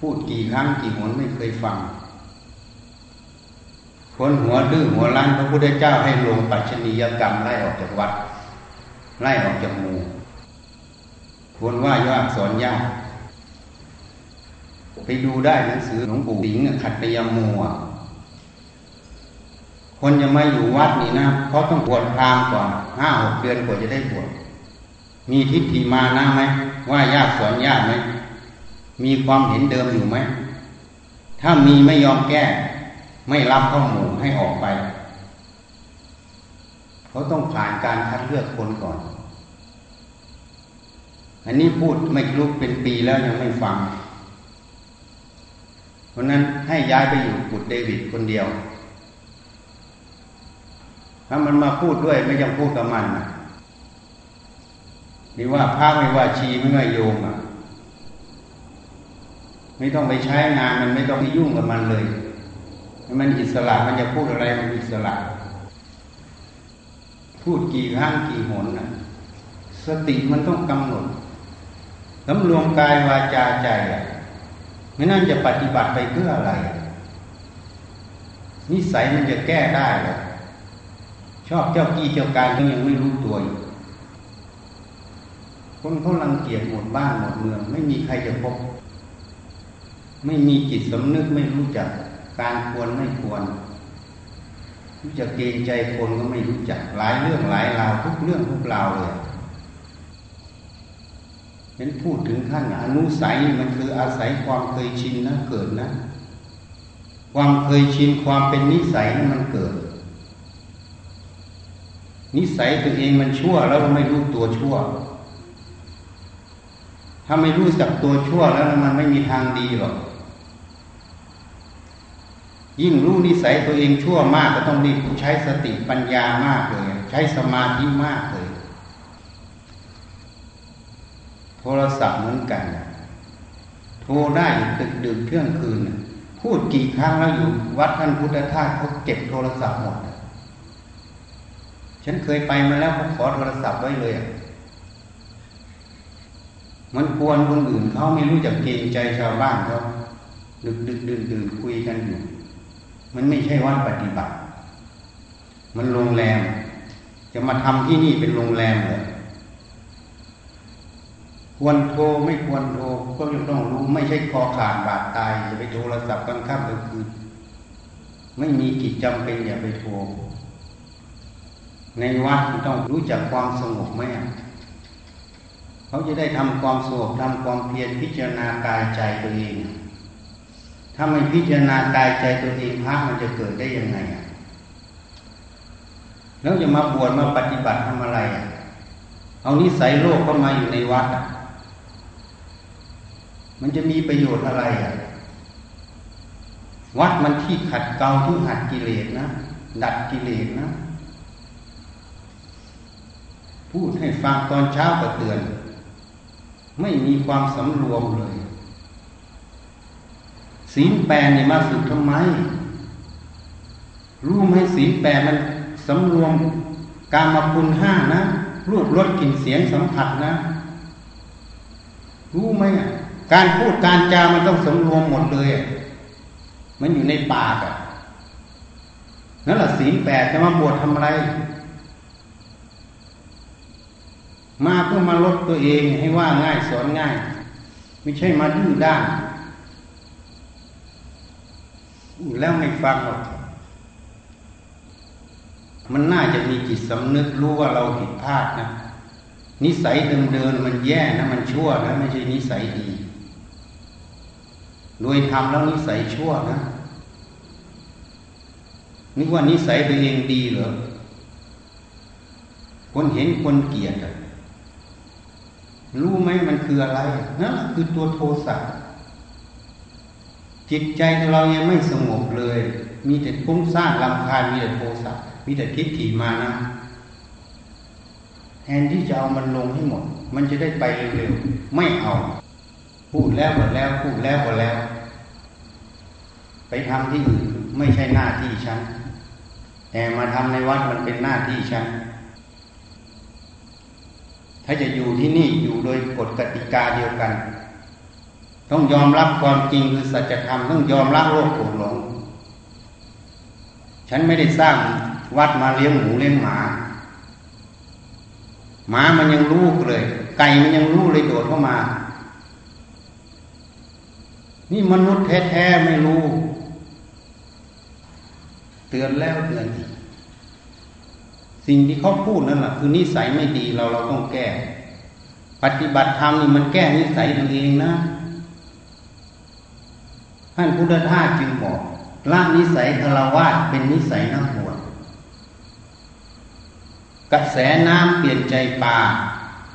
พูดกี่ครั้งกี่หนไม่เคยฟัง คนหัวดื้อหัวรั้นพระพุทธเจ้าให้ลงปัจจนียกรรมไล่ออกจากวัด ไล่ออกจากหมู่ควรว่ายากสอนยากไปดูได้หนังสือหลวงปู่สิงห์ขัดตยมัวคนจะมาอยู่วัดนี่นะเขาต้องบวชพรามก่อนห้าหกเดือนกว่าจะได้บวชมีทิฏฐิมานะไหมว่ายากสอนยากไหม มีความเห็นเดิมอยู่ไหม ถ้ามีไม่ยอมแก้ ไม่รับข้อมูลให้ออกไปเขาต้องผ่านการคัดเลือกคนก่อน อันนี้พูดไม่รู้เป็นปีแล้วยังไม่ฟัง เพราะนั้นให้ย้ายไปอยู่กุดเดวิดคนเดียว ถ้ามันมาพูดด้วยไม่ยังพูดกับมันนะไม่ว่าพระไม่ว่าชีไม่ว่าโยมอะ ไม่ต้องไปใช้งานมันไม่ต้องไปยุ่งกับมันเลยมันอิสระมันจะพูดอะไรมันอิสระ พูดกี่ครั้งกี่หนนะสติมันต้องกำหนดสำรวมกายวาจาใจอะไม่นั่นจะปฏิบัติไปเพื่ออะไร นิสัยมันจะแก้ได้หรอชอบเจ้ากี้เจ้าการก็ยังไม่รู้ตัวอยู่คนเขารังเกียจหมดบ้านหมดเมือง ไม่มีใครจะพบ ไม่มีจิตสำนึกไม่รู้จัก การควรไม่ควร รู้จักเกรงใจคนก็ไม่รู้จักหลายเรื่องหลายราวทุกเรื่องทุกราวเลยเห็นพูดถึงขั้นอนุสัยมันคืออาศัยความเคยชินนะเกิดนะ ความเคยชินความเป็นนิสัยนั้นมันเกิด นิสัยตัวเองมันชั่วแล้วไม่รู้ตัวชั่ว ถ้าไม่รู้จักตัวชั่วแล้วมันไม่มีทางดีหรอก ยิ่งรู้นิสัยตัวเองชั่วมากก็ต้องรีบใช้สติปัญญามากเลย ใช้สมาธิมากเลย โทรศัพท์เหมือนกัน โทรได้ตึกดึกเที่ยงคืน พูดกี่ครั้งแล้วอยู่วัดท่านพุทธทาสเขาเก็บโทรศัพท์หมด ฉันเคยไปมาแล้วผมขอโทรศัพท์ไว้เลยมันควรคนอื่นเขาไม่รู้จักเกรงใจชาวบ้านเขาดึกดึกดื่นดื่นคุยกันอยู่ มันไม่ใช่วัดปฏิบัติ มันโรงแรม จะมาทำที่นี่เป็นโรงแรมเหรอควรโทรไม่ควรโทรก็ยังต้องรู้ ไม่ใช่คอขาดบาดตายจะไปโทรศัพท์กลางค่ำกลางคืนไม่มีกิจจำเป็นอย่าไปโทรในวัดต้องรู้จักความสงบไหมเขาจะได้ทำความสงบทำความเพียรพิจารณากายใจตัวเอง ถ้าไม่พิจารณากายใจตัวเองพระมันจะเกิดได้ยังไงอะแล้วจะมาบวชมาปฏิบัติทำอะไรอะ เอานิสัยโลกเข้ามาอยู่ในวัดมันจะมีประโยชน์อะไรอะ วัดมันที่ขัดเกลาที่หัดกิเลสนะ ดัดกิเลสนะ พูดให้ฟังตอนเช้าก็เตือน ไม่มีความสำรวมเลย ศีลแปดนี่มาฝึกทำไม รู้ไหมศีลแปดมันสำรวมการมาคุณห้านะรูปรสกลิ่นเสียงสัมผัสนะ รู้ไหมการพูดการจามันต้องสำรวมหมดเลยมันอยู่ในปากอะนั่นแหละศีลแปดจะมาบวชทำอะไร มาเพื่อมาลดตัวเองให้ว่าง่ายสอนง่าย ไม่ใช่มาดื้อด้าน แล้วไม่ฟังหรอกมันน่าจะมีจิตสำนึกรู้ว่าเราผิดพลาดนะ นิสัยเดิมๆมันแย่นะมันชั่วนะไม่ใช่นิสัยดี โดยทำแล้วนิสัยชั่วนะนึกว่านิสัยตัวเองดีเหรอคนเห็นคนเกลียดรู้ไหมมันคืออะไรนั่นคือตัวโทสะ จิตใจเรายังไม่สงบเลย มีแต่ฟุ้งซ่านลำคาญมีแต่โทสะมีแต่ทิฏฐิมานะแทนที่จะเอามันลงให้หมด มันจะได้ไปเร็วๆไม่เอา พูดแล้วหมดแล้วพูดแล้วหมดแล้ว ไปทำที่อื่นไม่ใช่หน้าที่ฉัน แต่มาทำในวัดมันเป็นหน้าที่ฉันถ้าจะอยู่ที่นี่อยู่โดยกฎกติกาเดียวกัน ต้องยอมรับความจริงคือสัจธรรมต้องยอมรับโลกโกรธหลง ฉันไม่ได้สร้างวัดมาเลี้ยงหมูเลี้ยงหมา หมามันยังรู้เลย ไก่มันยังรู้เลยโดดเข้ามา นี่มนุษย์แท้ๆไม่รู้ เตือนแล้วเตือนสิ่งที่เขาพูดนั่นแหละคือนิสัยไม่ดีเราเราต้องแก้ ปฏิบัติธรรมนี่มันแก้นิสัยตัวเองนะ ท่านพุทธทาสจึงบอกละนิสัยคารวะเป็นนิสัยนักบวชกระแสน้ำเปลี่ยนใจปลา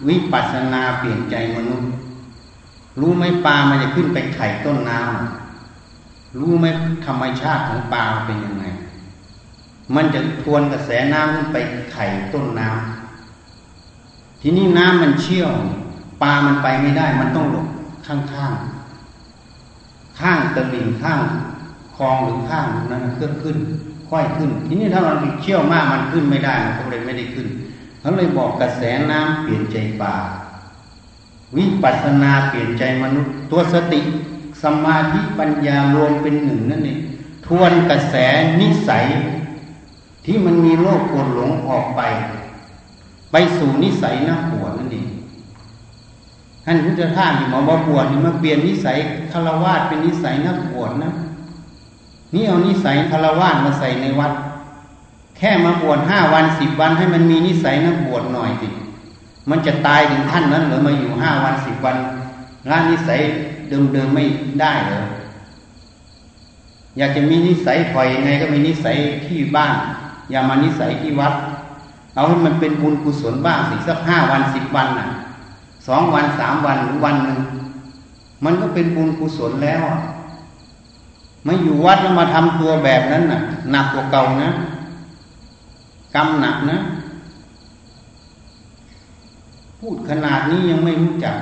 วิปัสสนาเปลี่ยนใจมนุษย์ รู้ไหมปลามันจะขึ้นไปไข่ต้นน้ำรู้ไหมธรรมชาติของปลาเป็นยังไง มันจะทวนกระแสน้ำขึ้นไปไข่ต้นน้ำทีนี้น้ำมันเชี่ยวปลามันไปไม่ได้ มันต้องหลบข้างข้าง ข้างตะลิ่งข้างคลองหรือข้างนั้นเคลื่อนขึ้น ค่อยขึ้น ทีนี้ถ้ามันเชี่ยวมากมันขึ้นไม่ได้มันก็เลยไม่ได้ขึ้นเขาเลยบอกกระแสน้ำเปลี่ยนใจปลาวิปัสสนาเปลี่ยนใจมนุษย์ ตัวสติสมาธิปัญญารวมเป็นหนึ่งนั่นเองทวนกระแสนิสัย ที่มันมีโลกโกรธหลงออกไป ไปสู่นิสัยนักบวนั่นเอง ท่านพุทธทาสที่หมอบวชนี่มาเปลี่ยนนิสัยคารวะเป็นนิสัยนักบวชนะ นี่เอานิสัยคารวะมาใส่ในวัด แค่มาบวชห้าวันสิบวันให้มันมีนิสัยนักบวชหน่อยสิมันจะตายถึงท่านนั้นหรือมาอยู่ห้าวันสิบวันร่างนิสัยเดิมๆไม่ได้เหรออยากจะมีนิสัยถอยยังไงก็มีนิสัยที่บ้านอย่ามานิสัยที่วัด เอาให้มันเป็นบุญกุศลบ้างสิสักห้าวันสิบวันน่ะ สองวันสามวันหรือวันหนึ่งมันก็เป็นบุญกุศลแล้วม่อยู่วัดแล้วมาทำตัวแบบนั้นน่ะหนักกว่าเก่านะกรรมหนักนะ พูดขนาดนี้ยังไม่รู้จัก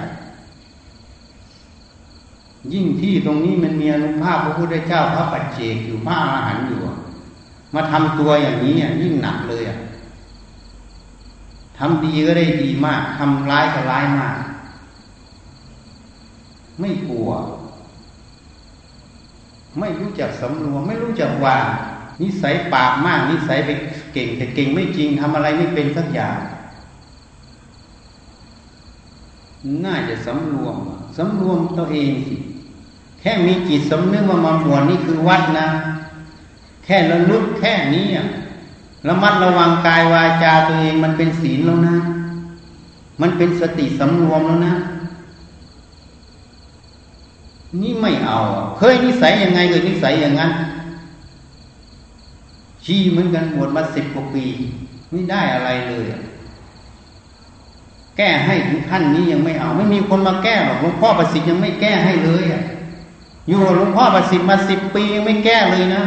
ยิ่งที่ตรงนี้มันมีอนุภาพพระพุทธเจ้าพระปัจเจกอยู่พระอรหันต์อยู่ มาทำตัวอย่างนี้ยิ่งหนักเลยอะ ทำดีก็ได้ดีมากทำร้ายก็ร้ายมาก ไม่กลัว ไม่รู้จักสำรวม ไม่รู้จักวางนิสัยปากมาก นิสัยไปเก่ง แต่เก่งไม่จริงทำอะไรไม่เป็นสักอย่างน่าจะสำรวมสำรวมตัวเองสิแค่มีจิตสำนึกว่ามาบวชนี่คือวัดนะ แค่ระลึกแค่นี้ ระมัดระวังกายวาจาตัวเองมันเป็นศีลแล้วนะ มันเป็นสติสำรวมแล้วนะ นี่ไม่เอา เคยนิสัยยังไงเคยนิสัยอย่างนั้น ชี้เหมือนกันบวชมาสิบกว่าปี ไม่ได้อะไรเลยแก้ให้ถึงขั้นนี้ยังไม่เอา ไม่มีคนมาแก้หรอกหลวงพ่อประสิทธิ์ยังไม่แก้ให้เลยอยู่หลวงพ่อประสิทธิ์มาสิบปียังไม่แก้เลยนะ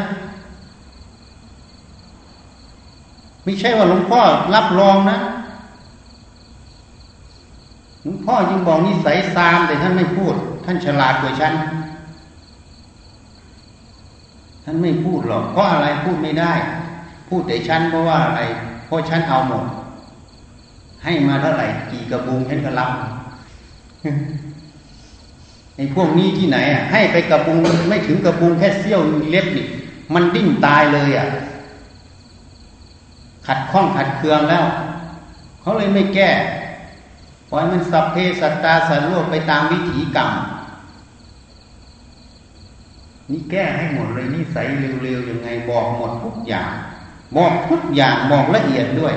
ไม่ใช่ว่าหลวงพ่อรับรองนะหลวงพ่อยังบอกนิสัยซามแต่ท่านไม่พูด ท่านฉลาดกว่าฉัน ท่านไม่พูดหรอกเพราะอะไรพูดไม่ได้ พูดแต่ฉันเพราะว่าอะไร เพราะฉันเอาหมด ให้มาเท่าไหร่กี่กระบุงฉันก็รับไอ้พวกนี้ที่ไหนอะให้ไปกระบุงไม่ถึงกระบุงแค่เสี้ยวเล็บนี่มันดิ้นตายเลยอะ ขัดข้องขัดเคืองแล้ว เขาเลยไม่แก้ปล่อยมันสัพเพสัตตาสัตว์โลกไปตามวิถีกรรมนี่แก้ให้หมดเลยนี่ใสเร็วๆยังไงบอกหมดทุกอย่าง บอกทุกอย่างบอกละเอียดด้วย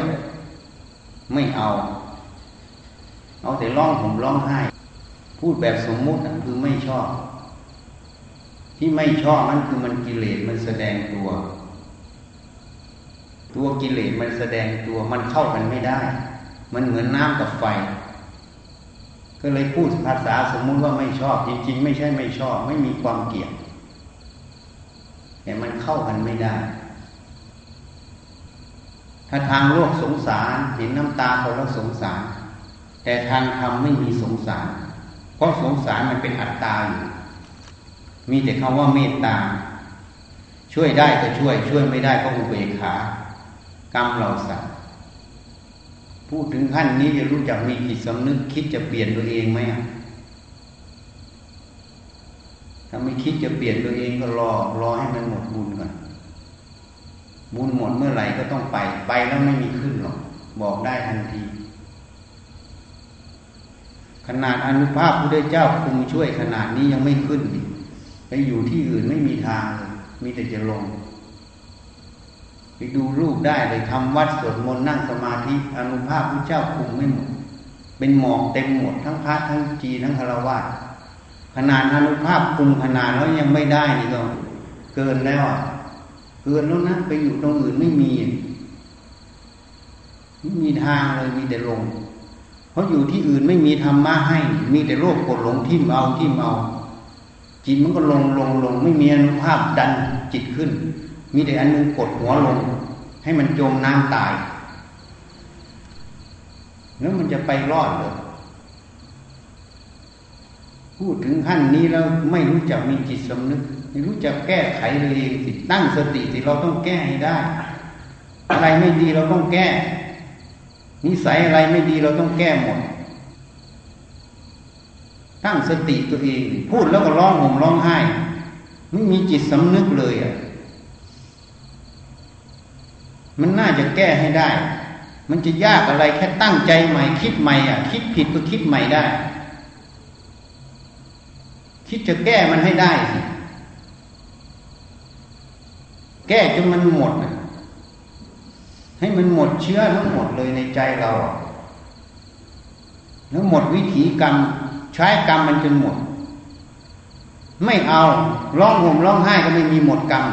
ไม่เอา เอาแต่ร้องผมร้องไห้ พูดแบบสมมุติคือไม่ชอบ ที่ไม่ชอบนั่นคือมันกิเลสมันแสดงตัว ตัวกิเลสมันแสดงตัวมันเข้ากันไม่ได้ มันเหมือนน้ำกับไฟ ก็เลยพูดภาษาสมมุติว่าไม่ชอบ จริง ๆ ไม่ใช่ไม่ชอบ ไม่มีความเกลียดแต่มันเข้ากันไม่ได้ ถ้าทางโลกสงสารเห็นน้ำตาเขาแล้วสงสาร แต่ทางธรรมไม่มีสงสาร เพราะสงสารมันเป็นอัตตาอยู่มีแต่คำว่าเมตตาช่วยได้ก็ช่วย ช่วยไม่ได้ก็อุเบกขา กรรมเราสั่งพูดถึงขั้นนี้จะรู้จักมีจิตสำนึกคิดจะเปลี่ยนตัวเองไหมถ้าไม่คิดจะเปลี่ยนตัวเองก็รอรอให้มันหมดบุญก่อนบุญหมดเมื่อไหร่ก็ต้องไป ไปแล้วไม่มีขึ้นหรอก บอกได้ทันที ขนาดอนุภาพพระเจ้าคุมช่วยขนาดนี้ยังไม่ขึ้นไปอยู่ที่อื่นไม่มีทางเลยมีแต่จะลง ไปดูรูปได้เลยทำวัดสวดมนต์นั่งสมาธิอนุภาพพระเจ้าคุมไม่หมด เป็นหมอกเต็มหมดทั้งพระทั้งจีทั้งคารวะขนาดอนุภาพคุมขนาดแล้วยังไม่ได้นี่ก็เกินแล้วอะเกินแล้วนะไปอยู่ตรงอื่นไม่มีไม่มีทางเลยมีแต่ลง เพราะอยู่ที่อื่นไม่มีธรรมะให้ มีแต่โลภกดหลงทิ่มเอาทิ่มเอาจิตมันก็ลงลงลงไม่มีอนุภาพดันจิตขึ้น มีแต่อันนึงกดหัวลง ให้มันจมน้ำตาย แล้วมันจะไปรอดเลยพูดถึงขั้นนี้แล้วไม่รู้จักมีจิตสำนึก ไม่รู้จักแก้ไขเลยเองสิตั้งสติสิเราต้องแก้ให้ได้ อะไรไม่ดีเราต้องแก้ นิสัยอะไรไม่ดีเราต้องแก้หมด ตั้งสติตัวเอง พูดแล้วก็ร้องห่มร้องไห้ ไม่มีจิตสำนึกเลยอะ มันน่าจะแก้ให้ได้ มันจะยากอะไรแค่ตั้งใจใหม่ คิดใหม่อะ คิดผิดก็คิดใหม่ได้ คิดจะแก้มันให้ได้สิแก้จนมันหมดให้มันหมดเชื้อทั้งหมดเลยในใจเรา แล้วหมดวิถีกรรม ใช้กรรมมันจนหมด ไม่เอาร้องห่มร้องไห้ก็ไม่มีหมดกรรม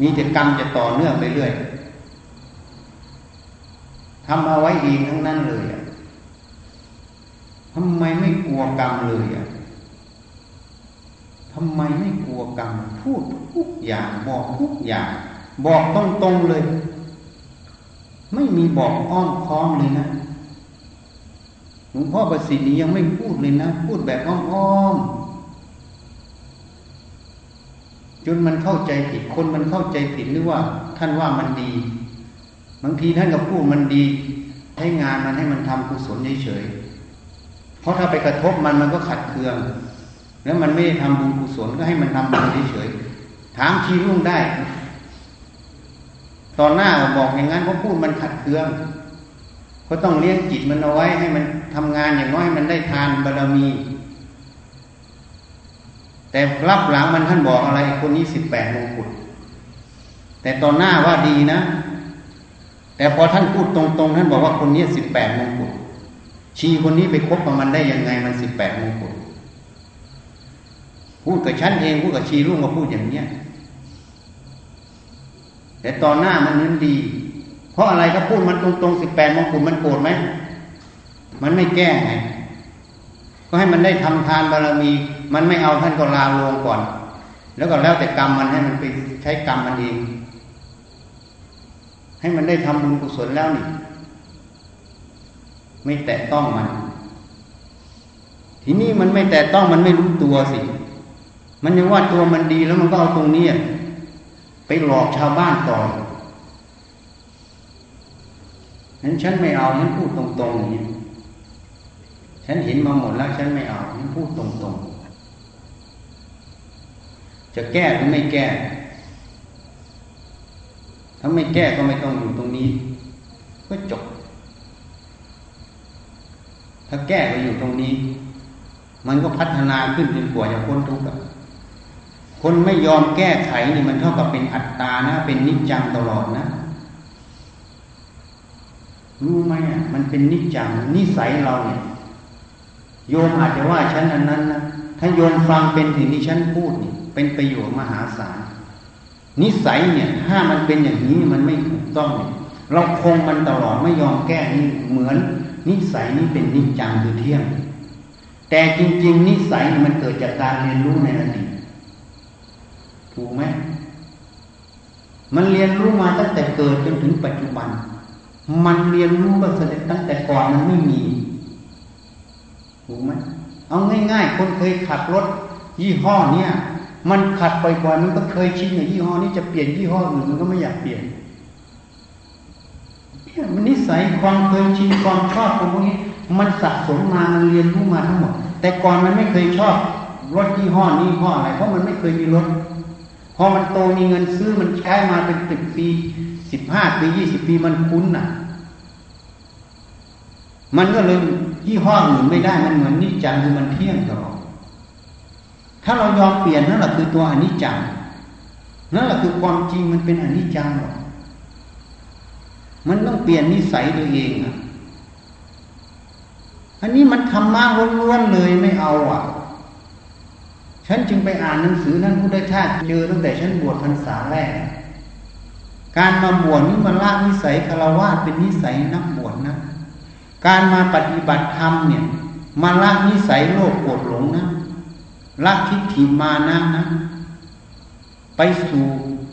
มีแต่กรรมจะต่อเนื่องไปเรื่อยทำเอาไว้เองทั้งนั้นเลยทำไมไม่กลัวกรรมเลยอะทำไมไม่กลัวกรรมพูดทุกอย่างบอกทุกอย่าง บอกตรงๆเลย ไม่มีบอกอ้อมค้อมเลยนะหลวงพ่อประสิทธิ์นี้ยังไม่พูดเลยนะ พูดแบบอ้อมๆ จนมันเข้าใจผิดคนมันเข้าใจผิดหรือว่า ท่านว่ามันดี บางทีท่านก็พูดมันดี ให้งานมันให้มันทำกุศลเฉยๆเพราะถ้าไปกระทบมันมันก็ขัดเคือง แล้วมันไม่ได้ทำบุญกุศลก็ให้มันทำบุญเฉยๆถามทีรุ่งได้ ตอนหน้าบอกอย่างนั้นเขาพูดมันขัดเคืองก็ต้องเลี้ยงจิตมันเอาไว้ให้มันทำงานอย่างน้อยมันได้ทานบารมี แต่รับหลังมันท่านบอกอะไรคนนี้สิบแปดมงกุฎแต่ตอนหน้าว่าดีนะ แต่พอท่านพูดตรงๆ ท่านบอกว่าคนนี้สิบแปดมงกุฎชีคนนี้ไปคบกับมันได้ยังไงมันสิบแปดมงกุฎพูดกับฉันเองพูดกับชีรุ่งก็พูดอย่างเนี้ยแต่ตอนหน้ามันนั้นดี เพราะอะไรก็พูดมันตรงๆสิบแปดมงกุฎมันโกรธไหมมันไม่แก้ไง ก็ให้มันได้ทำทานบารมี มันไม่เอาท่านก็ลาลงก่อน แล้วก็แล้วแต่กรรมมันให้มันไปใช้กรรมมันเองให้มันได้ทำบุญกุศลแล้วนี่ ไม่แตะต้องมัน ทีนี้มันไม่แตะต้องมันไม่รู้ตัวสิ มันยังว่าตัวมันดีแล้วมันก็เอาตรงนี้ไปหลอกชาวบ้านต่อนั้นฉันไม่เอาฉันพูดตรงๆอย่างนี้ฉันเห็นมาหมดแล้วฉันไม่เอาฉันพูดตรงๆ จะแก้หรือไม่แก้ ถ้าไม่แก้ก็ไม่ต้องอยู่ตรงนี้ ก็จบ ถ้าแก้ก็อยู่ตรงนี้ มันก็พัฒนาขึ้นจนกว่าจะพ้นทุกข์คนไม่ยอมแก้ไขนี่มันเท่ากับเป็นอัตตานะ เป็นนิจจังตลอดนะรู้ไหมอะมันเป็นนิจจังนิสัยเราเนี่ยโยมอาจจะว่าฉันอันนั้นนะถ้าโยมฟังเป็นถึงที่ฉันพูดนี่ เป็นประโยชน์มหาศาลนิสัยเนี่ย ถ้ามันเป็นอย่างนี้มันไม่ถูกต้อง เราคงมันตลอดไม่ยอมแก้นี่เหมือน นิสัยนี้เป็นนิจจังคือเที่ยง แต่จริง ๆ นิสัยมันเกิดจากการเรียนรู้ในอดีตถูกไหมมันเรียนรู้มาตั้งแต่เกิดจนถึงปัจจุบัน มันเรียนรู้ก็แสดงตั้งแต่ก่อนมันไม่มี ถูกไหมเอาง่าย ๆ คนเคยขับรถยี่ห้อเนี้ย มันขัดไปก่อนมันก็เคยชินกับยี่ห้อนี้จะเปลี่ยนยี่ห้ออื่นมันก็ไม่อยากเปลี่ยนเนี่ยมันนิสัยความเคยชินความชอบของพวกนี้ มันสะสมมามันเรียนรู้มาทั้งหมด แต่ก่อนมันไม่เคยชอบรถยี่ห้อนี้ห้ออะไรเพราะมันไม่เคยมีรถพอมันโตมีเงินซื้อมันใช้มาเป็นสิบปีสิบห้าปียี่สิบปีมันคุ้นน่ะ มันก็เลยยี่ห้ออื่นไม่ได้มันเหมือนนิจจังคือมันเที่ยงตลอด ถ้าเรายอมเปลี่ยนนั่นแหละคือตัวอนิจจังนั่นแหละคือความจริงมันเป็นอนิจจังหรอกมันต้องเปลี่ยนนิสัยตัวเองอะ อันนี้มันธรรมะล้วนๆเลยไม่เอาอะ ฉันจึงไปอ่านหนังสือนั้นพุทธชาติเจอตั้งแต่ฉันบวชพรรษาแรก การมาบวชนี่มันละนิสัยคารวะเป็นนิสัยนักบวชนะ การมาปฏิบัติธรรมเนี่ยมาละนิสัยโลภโกรธหลงนะ ละทิฏฐิมานะนะไปสู่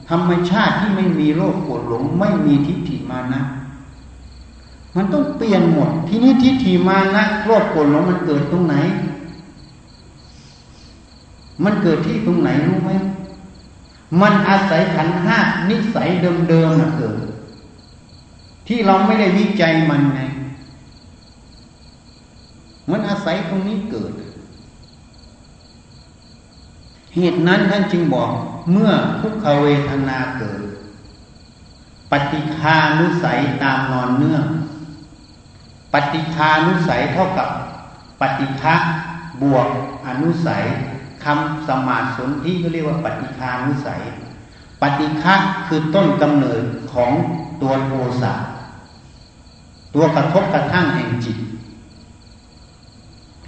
ธรรมชาติที่ไม่มีโลภโกรธหลง ไม่มีทิฏฐิมานะ มันต้องเปลี่ยนหมด ทีนี้ทิฏฐิมานะโลภโกรธหลงมันเกิดตรงไหน มันเกิดที่ตรงไหนรู้ไหมมันอาศัยขันห้านิสัยเดิมๆนะเกิด ที่เราไม่ได้วิจัยมันไง มันอาศัยตรงนี้เกิด เหตุนั้นท่านจึงบอกเมื่อทุกขเวทนาเกิด ปฏิคานุสัยตามนอนเนื่อง ปฏิคานุสัยเท่ากับปฏิฆะบวกอนุสัยคำสมาสนที่ก็เรียกว่าปฏิคานุสัย ปฏิฆะคือต้นกำเนิดของตัวโทสะตัวกระทบกระทั่งแห่งจิต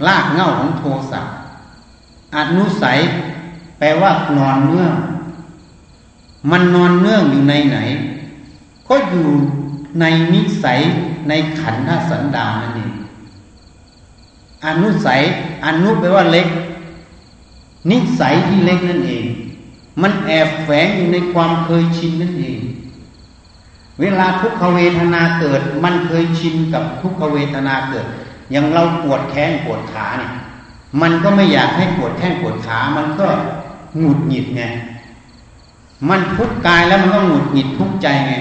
ลากเง่าของโทสะอนุสัย แปลว่านอนเนื่อง มันนอนเนื่องอยู่ในไหน ก็อยู่ในนิสัยในขันธสันดานนั่นเองอนุสัยอนุแปลว่าเล็ก นิสัยที่เล็กนั่นเอง มันแอบแฝงอยู่ในความเคยชินนั่นเอง เวลาทุกขเวทนาเกิด มันเคยชินกับทุกขเวทนาเกิด อย่างเราปวดแข้งปวดขาเนี่ยมันก็ไม่อยากให้ปวดแข้งปวดขา มันก็ หงุดหงิดไงมันทุกกายแล้วมันก็หงุดหงิดทุกใจไง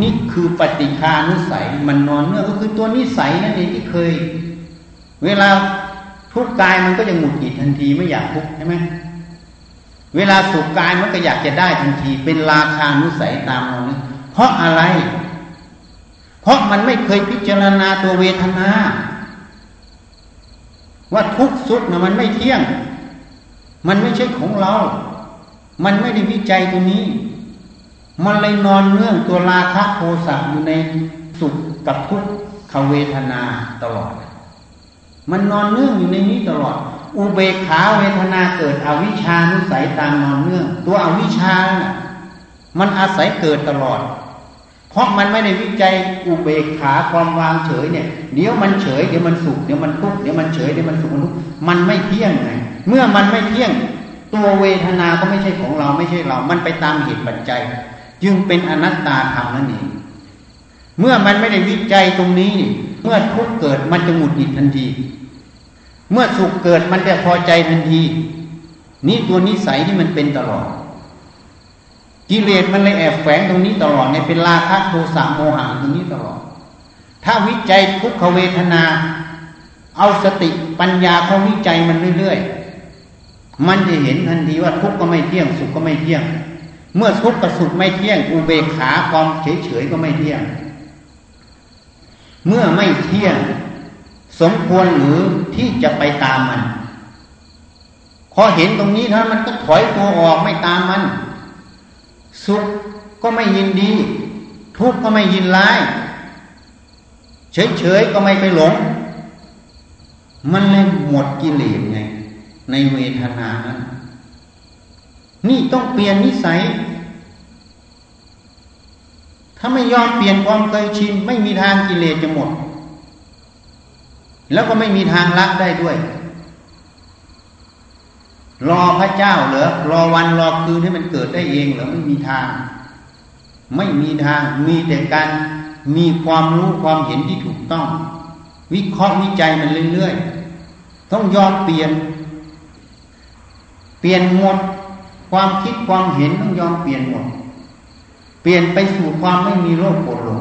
นี่คือปฏิคานุสัยมันนอนเนื่องก็คือตัวนิสัยนั่นเองที่เคย เวลาทุกกายมันก็จะหงุดหงิดทันทีไม่อยากทุกใช่ไหมเวลาสุขกายมันก็อยากจะได้ทันที เป็นราคานุสัยตามเราเนี่ยเพราะอะไร เพราะมันไม่เคยพิจารณาตัวเวทนา ว่าทุกสุขนะมันไม่เที่ยง มันไม่ใช่ของเรา มันไม่ได้วิจัยตัวนี้ มันเลยนอนเนื่องตัวราคะโทสะอยู่ในสุขกับทุกขเวทนาตลอด มันนอนเนื่องอยู่ในนี้ตลอด อุเบกขาเวทนาเกิดอวิชานุสัยตามนอนเนื่อง ตัวอวิชาน่ะมันอาศัยเกิดตลอด เพราะมันไม่ได้วิจัยอุเบกขาความวางเฉยเนี่ยเดี๋ยวมันเฉยเดี๋ยวมันสุขเดี๋ยวมันทุกข์เดี๋ยวมันเฉยเดี๋ยวมันสุขมันทุกข์มันไม่เที่ยงไงเมื่อมันไม่เที่ยง ตัวเวทนาก็ไม่ใช่ของเราไม่ใช่เรา มันไปตามเหตุปัจจัย จึงเป็นอนัตตาธรรมนั่นเองเมื่อมันไม่ได้วิจัยตรงนี้เมื่อทุกข์เกิดมันจะหงุดหงิดทันที เมื่อสุขเกิดมันจะพอใจทันที นี่ตัวนิสัยที่มันเป็นตลอด กิเลสมันเลยแอบแฝงตรงนี้ตลอดเนี่ยเป็นราคะโทสะโมหะตรงนี้ตลอด ถ้าวิจัยทุกขเวทนา เอาสติปัญญาเขาวิจัยมันเรื่อยๆ มันจะเห็นทันทีว่าทุกข์ก็ไม่เที่ยงสุขก็ไม่เที่ยง เมื่อทุกข์กับสุขไม่เที่ยงอุเบกขาความเฉยๆก็ไม่เที่ยง เมื่อไม่เที่ยง สมควรหรือที่จะไปตามมันพอเห็นตรงนี้ท่านะมันก็ถอยตัวออกไม่ตามมัน สุขก็ไม่ยินดี ทุกข์ก็ไม่ยินร้าย เฉยๆก็ไม่ไปหลง มันเลยหมดกิเลสไง ในเวทนานั้นนี่ต้องเปลี่ยนนิสัย ถ้าไม่ยอมเปลี่ยนความเคยชิน ไม่มีทางกิเลสจะหมด แล้วก็ไม่มีทางละได้ด้วย รอพระเจ้าเหรอรอวันรอคืนให้มันเกิดได้เองเหรอไม่มีทาง ไม่มีทางมีแต่การมีความรู้ความเห็นที่ถูกต้อง วิเคราะห์วิจัยมันเรื่อยๆต้องยอมเปลี่ยน เปลี่ยนหมด ความคิดความเห็นต้องยอมเปลี่ยนหมด เปลี่ยนไปสู่ความไม่มีโรคปวดหลง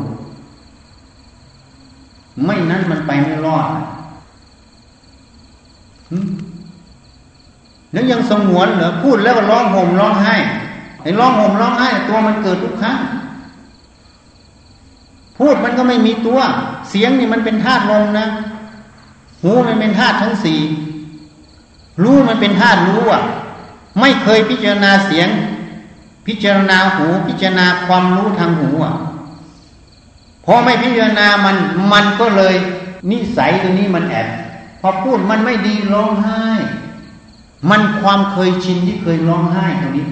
ไม่นั้นมันไปไม่รอด แล้วยังสงวนเหรอพูดแล้วก็ร้องห่มร้องไห้ไอ้ร้องห่มร้องไห้ ตัวมันเกิดทุกครั้งพูดมันก็ไม่มีตัว เสียงนี่มันเป็นธาตุลมนะหูมันเป็นธาตุทั้งสี่รู้มันเป็นธาตุรู้อะ ไม่เคยพิจารณาเสียง พิจารณาหูพิจารณาความรู้ทางหูอะพอไม่พิจารณามันมันก็เลย นิสัยตัวนี้มันแอบพอพูดมันไม่ดีร้องไห้ มันความเคยชินที่เคยร้องไห้ตรงนี้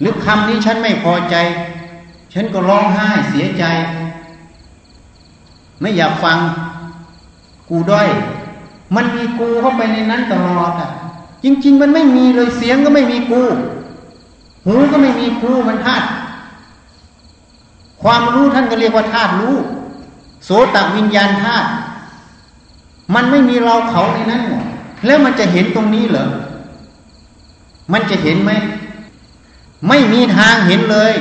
หรือคำนี้ฉันไม่พอใจ ฉันก็ร้องไห้เสียใจ ไม่อยากฟังกูด้อย มันมีกูเข้าไปในนั้นตลอดอะ จริง ๆ มันไม่มีเลยเสียงก็ไม่มีกู หูก็ไม่มีกูมันธาตุความรู้ท่านก็เรียกว่าธาตุรู้ โสตวิญญาณธาตุมันไม่มีเราเขาในนั้น แล้วมันจะเห็นตรงนี้เหรอ มันจะเห็นไหม ไม่มีทางเห็นเลย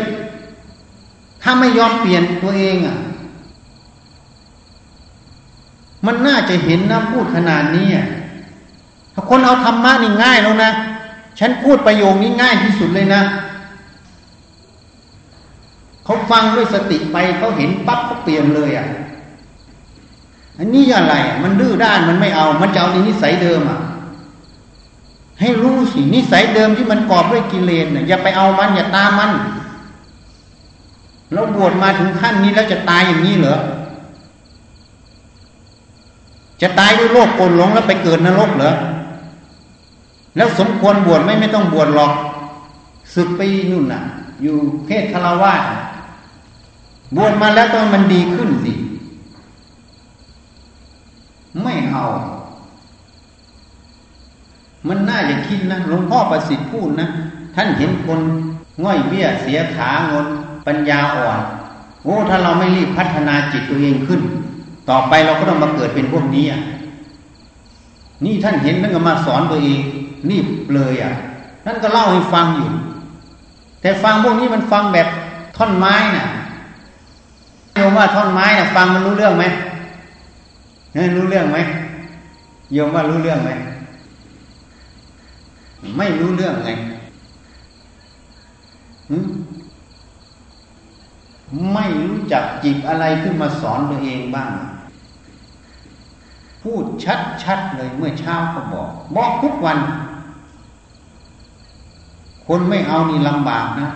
ถ้าไม่ยอมเปลี่ยนตัวเองอะ มันน่าจะเห็นนะพูดขนาดนี้ถ้าคนเอาธรรมะนี่ง่ายแล้วนะ ฉันพูดประโยคนี้ง่ายที่สุดเลยนะเขาฟังด้วยสติไปเขาเห็นปั๊บเขาเปลี่ยนเลยอะอันนี้อะไร มันดื้อด้านมันไม่เอา มันจะเอาในนิสัยเดิมอะ ให้รู้สินิสัยเดิมที่มันกอบด้วยกิเลสเนี่ยอย่าไปเอามันอย่าตามมันแล้วบวชมาถึงขั้นนี้แล้วจะตายอย่างนี้เหรอจะตายด้วยโรคโกนหลงแล้วไปเกิดนรกเหรอแล้วสมควรบวชไม่ไม่ต้องบวชหรอกศึกไปนู่นน่ะ อยู่เพศคารวะบวชมาแล้วต้องมันดีขึ้นสิ ไม่เอา มันน่าจะคิดนะหลวงพ่อประสิทธิ์พูดนะ ท่านเห็นคนง่อยเบี้ยเสียขางนปัญญาอ่อน โอ้ถ้าเราไม่รีบพัฒนาจิตตัวเองขึ้น ต่อไปเราก็ต้องมาเกิดเป็นพวกนี้อะนี่ท่านเห็นท่านก็มาสอนตัวเองรีบเลยอะท่านก็เล่าให้ฟังอยู่ แต่ฟังพวกนี้มันฟังแบบท่อนไม้น่ะโยมว่าท่อนไม้น่ะ ฟังมันรู้เรื่องไหมรู้เรื่องไหมโยมว่ารู้เรื่องไหม ไม่รู้เรื่องไงไม่รู้จักจิบอะไรขึ้นมาสอนตัวเองบ้าง พูดชัดๆเลยเมื่อเช้าก็บอก บอกทุกวัน คนไม่เอานี่ลำบากนะ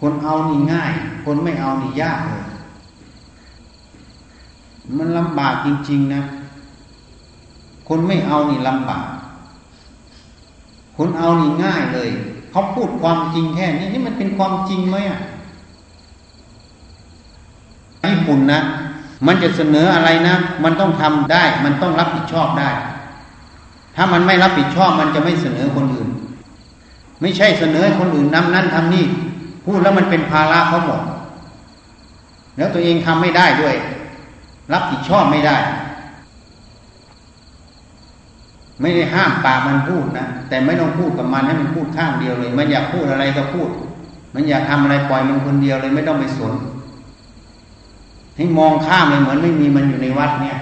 คนเอานี่ง่าย คนไม่เอานี่ยากเลยมันลำบากจริง ๆ นะ คนไม่เอานี่ลำบาก คนเอานี่ง่ายเลยเขาพูดความจริงแค่นี้นี่มันเป็นความจริงไหมอะญี่ปุ่นนะมันจะเสนออะไรนะ มันต้องทำได้ มันต้องรับผิดชอบได้ ถ้ามันไม่รับผิดชอบมันจะไม่เสนอคนอื่น ไม่ใช่เสนอคนอื่นนำนั่นทำนี่ พูดแล้วมันเป็นภาระเขาหมดแล้วตัวเองทำไม่ได้ด้วย รับผิดชอบไม่ได้ ไม่ได้ห้ามปากมันพูดนะแต่ไม่ต้องพูดกับมันให้มันพูดข้างเดียวเลย มันอยากพูดอะไรก็พูด มันอยากทำอะไรปล่อยมันคนเดียวเลยไม่ต้องไปสน ให้มองข้ามเลยเหมือนไม่มีมันอยู่ในวัดเนี่ย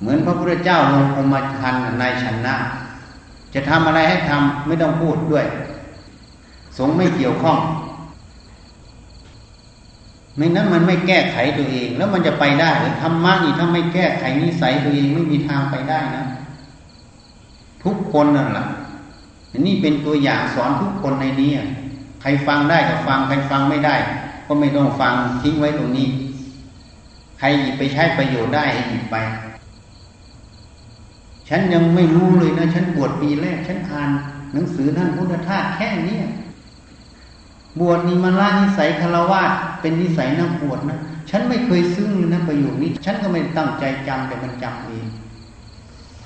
เหมือนพระพุทธเจ้าลงอมทันในชันนาจะทำอะไรให้ทำไม่ต้องพูดด้วย สงไม่เกี่ยวข้องไม่นั้นมันไม่แก้ไขตัวเอง แล้วมันจะไปได้หรือธรรมะนี่ถ้าไม่แก้ไขนิสัยตัวเองไม่มีทางไปได้นะ ทุกคนนั่นแหละนี่เป็นตัวอย่างสอนทุกคนในนี้ใครฟังได้ก็ฟังใครฟังไม่ได้ ก็ไม่ต้องฟังทิ้งไว้ตรงนี้ ใครหยิบไปใช้ประโยชน์ได้หยิบไป ฉันยังไม่รู้เลยนะ ฉันบวชปีแรก ฉันอ่าน หนังสือท่านพุทธทาสแค่นี้บวชนี่มันละนิสัยคารวะเป็นนิสัยนักบวชนะ ฉันไม่เคยซึ้งเลยนะประโยคนี้ ฉันก็ไม่ตั้งใจจำแต่มันจำเอง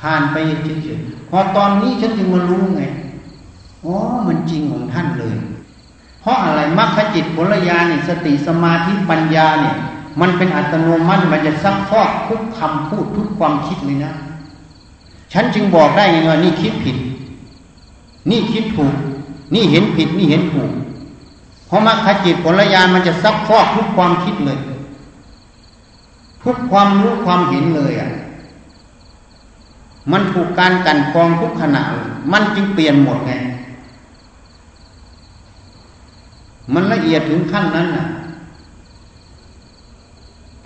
ผ่านไปเฉยๆพอตอนนี้ฉันจึงมารู้ไงอ๋อมันจริงของท่านเลย เพราะอะไรมรรคจิตผลญาณนี่ยสติสมาธิปัญญาเนี่ย มันเป็นอัตโนมัติมันจะซักฟอกทุกคำพูดทุกความคิดเลยนะ ฉันจึงบอกได้ไงว่านี่คิดผิด นี่คิดถูก นี่เห็นผิดนี่เห็นถูก เพราะมรรคจิตผลญาณมันจะซับฟอกทุกความคิดเลย ทุกความรู้ความเห็นเลยอะ มันถูกการกันกองทุกขณะมันจึงเปลี่ยนหมดไง มันละเอียดถึงขั้นนั้นน่ะ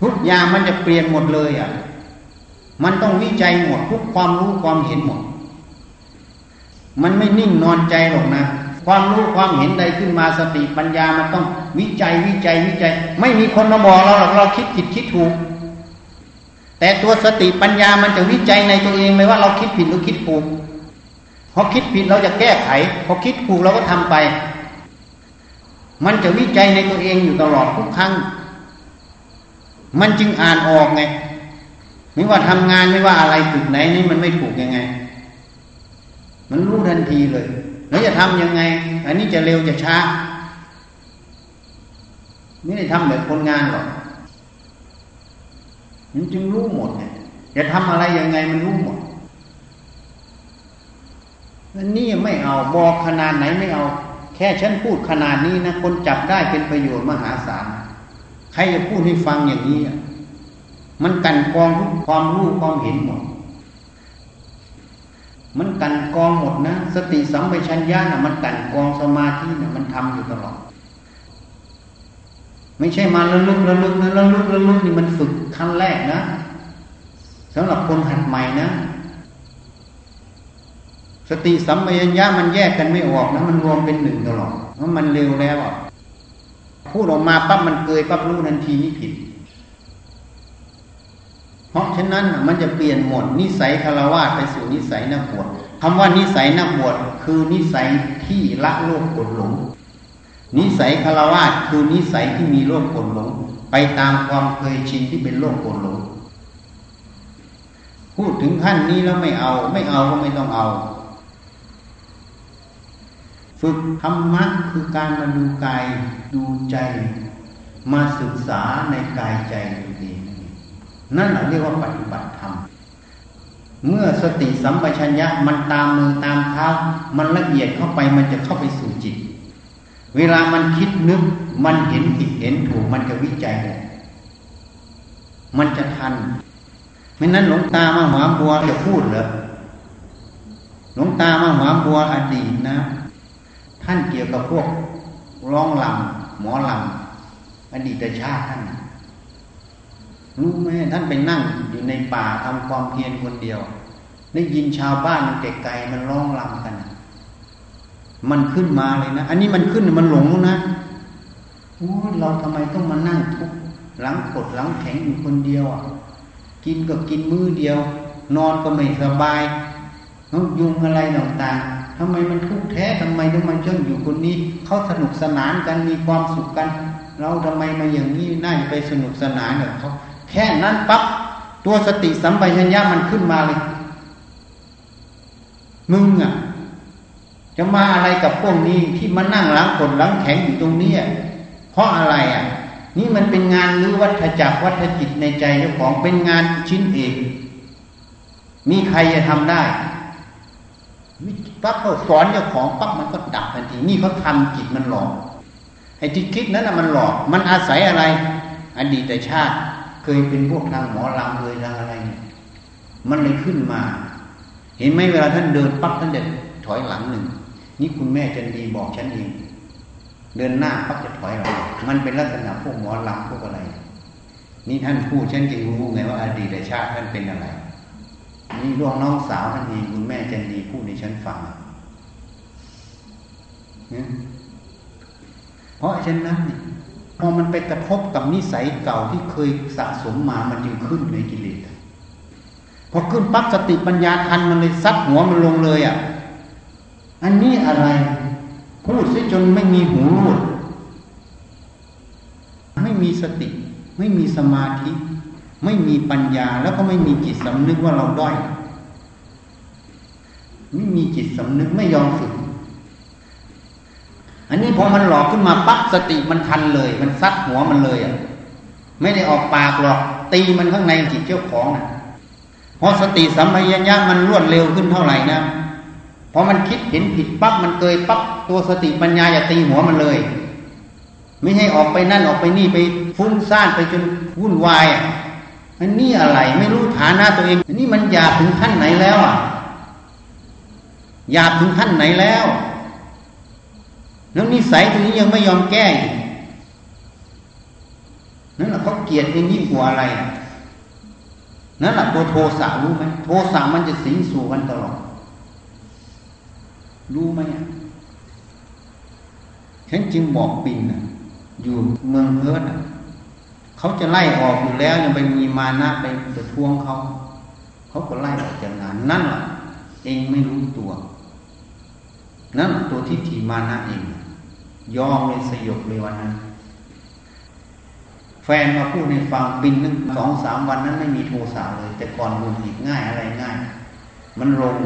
ทุกอย่างมันจะเปลี่ยนหมดเลยอะ มันต้องวิจัยหมดทุกความรู้ความเห็นหมด มันไม่นิ่งนอนใจหรอกนะความรู้ความเห็นใดขึ้นมาสติปัญญามันต้องวิจัยวิจัยวิจัย ไม่มีคนมาบอกเราหรอกเราคิดผิดคิดถูก แต่ตัวสติปัญญามันจะวิจัยในตัวเองเลยว่าเราคิดผิดหรือคิดถูกพอคิดผิดเราจะแก้ไขพอคิดถูกเราก็ทำไป มันจะวิจัยในตัวเองอยู่ตลอดทุกครั้ง มันจึงอ่านออกไงไม่ว่าทำงานไม่ว่าอะไรจุดไหนนี่มันไม่ถูกยังไง มันรู้ทันทีเลย แล้วจะทํำยังไง อันนี้จะเร็วจะช้า ไม่ได้ทำแบบคนงานหรอก มันจึงรู้หมดไงจะทำอะไรยังไงมันรู้หมดอันนี้ไม่เอาบอกขนาดไหนไม่เอา แค่ฉันพูดขนาดนี้นะคนจับได้เป็นประโยชน์มหาศาลใครจะพูดให้ฟังอย่างนี้มันกันกองทุกความรู้ความเห็นหมด มันกันกองหมดนะ สติสัมปชัญญะนะมันกันกองสมาธินะมันทำอยู่ตลอด ไม่ใช่มาละลึกละลึกนะละลึกละลึกนี่มันฝึกขั้นแรกนะสำหรับคนหัดใหม่นะ สติสัมปชัญญะมันแยกกันไม่ออกนะมันรวมเป็นหนึ่งตลอดเพราะมันเร็วแล้วอะพูดออกมาปั๊บมันเกยปั๊บรู้ทันทีนี่ผิด เพราะฉะนั้นมันจะเปลี่ยนหมดนิสัยคารวะไปสู่นิสัยนักบวชคำว่านิสัยนักบวชคือนิสัยที่ละโลกกดหลง นิสัยคารวะคือนิสัยที่มีโลกโกรหลง ไปตามความเคยชินที่เป็นโลกโกรหลง พูดถึงขั้นนี้แล้วไม่เอา ไม่เอาก็ไม่ต้องเอา ฝึกธรรมะคือการมาดูกายดูใจ มาศึกษาในกายใจตัวเองนั่นแหละเรียกว่าปฏิบัติธรรมเมื่อสติสัมปชัญญะมันตามมือตามเท้ามันละเอียดเข้าไปมันจะเข้าไปสู่จิต เวลามันคิดนึก มันเห็นผิดเห็นถูก มันจะวิจัยมันจะทันไม่นั้นหลวงตามาหาบัวจะพูดเหรอหลวงตามาหาบัวอดีตนะ ท่านเกี่ยวกับพวกร้องลำหมอลำอดีตชาติท่านรู้ไหมท่านไปนั่งอยู่ในป่าทำความเพียรคนเดียว ได้ยินชาวบ้านมันไกลๆมันร้องลำกัน มันขึ้นมาเลยนะ อันนี้มันขึ้นมันหลงนะโอ้เราทำไมต้องมานั่งทุกหลังกดหลังแข็งอยู่คนเดียวอะ กินก็กินมือเดียว นอนก็ไม่สบายต้องยุงอะไรต่างๆทำไมมันทุกข์แท้ทำไมต้องมาจนอยู่คนนี้เขาสนุกสนานกันมีความสุขกัน เราทำไมมาอย่างนี้น่าจะไปสนุกสนานกับเขาแค่นั้นปั๊บตัวสติสัมปชัญญะมันขึ้นมาเลยมึงอะ จะมาอะไรกับพวกนี้ที่มานั่งหลังกดหลังแข็งอยู่ตรงนี้เพราะอะไรอะ นี่มันเป็นงานหรือวัฏจักรวัฏจิตในใจเจ้าของเป็นงานชิ้นเอกมีใครจะทำได้ปั๊บเขาสอนเจ้าของปั๊บมันก็ดับทันทีนี่เขาทาจิตมันหลอกไอ้ที่คิดนั้นน่ะมันหลอก มันอาศัยอะไร อดีตชาติ เคยเป็นพวกทางหมอลำเคยทางอะไรเนี่ยมันเลยขึ้นมา เห็นไหมเวลาท่านเดินปั๊บท่านเดินถอยหลังหนึ่ง นี่คุณแม่จันดีบอกฉันเอง เดินหน้าปั๊บจะถอยหลังมันเป็นลักษณะพวกหมอลำพวกอะไร นี่ท่านพูดฉันจึงรู้ไงว่าอดีตชาติท่านเป็นอะไร นี่ร่วงน้องสาวท่านเองคุณแม่จันดีพูดในฉันฟังเพราะฉะนั้นพอมันไปกระทบกับนิสัยเก่าที่เคยสะสมมามันจึงขึ้นในกิเลสพอขึ้นปั๊บสติปัญญาทันมันเลยซัดหัวมันลงเลยอะ อันนี้อะไร พูดซิจนไม่มีหูรูดไม่มีสติ ไม่มีสมาธิ ไม่มีปัญญาแล้วก็ไม่มีจิตสำนึกว่าเราด้อย ไม่มีจิตสำนึกไม่ยอมฝึก อันนี้พอมันหลอกขึ้นมาปั๊บสติมันทันเลย มันซัดหัวมันเลยอะไม่ได้ออกปากหรอก ตีมันข้างในจิตเจ้าของนะพอสติสัมปชัญญะมันรวดเร็วขึ้นเท่าไหร่นะ พอมันคิดเห็นผิดปั๊บมันเกยปั๊บตัวสติปัญญาอย่าตีหัวมันเลย ไม่ให้ออกไปนั่นออกไปนี่ไปฟุ้งซ่านไปจนวุ่นวายอันนี้อะไรไม่รู้ฐานะตัวเองอันนี้มันหยาบถึงขั้นไหนแล้วอะหยาบถึงขั้นไหนแล้วแล้วนิสัยตัวนี้ยังไม่ยอมแก้อีกนั่นแหละเขาเกลียดเองยิ่งกว่าอะไรนั่นแหละตัวโทสะรู้ไหมโทสะมันจะสิงสู่กันตลอด รู้ไหมฉันจึงบอกปินนะอยู่เมืองเพิร์ดเขาจะไล่ออกอยู่แล้วยังไปมีมานะไปประทวงเขา เขาก็ไล่ออกจากงานนั่นแหละเองไม่รู้ตัว นั่นตัวที่ถีมานะเอง ยอมเลยสยบเลยวันนั้น แฟนมาพูดในฟังปินนึงสองสามวันนั้นไม่มีโทรสะเลย แต่ก่อนมุนอีกง่ายอะไรง่าย มันลง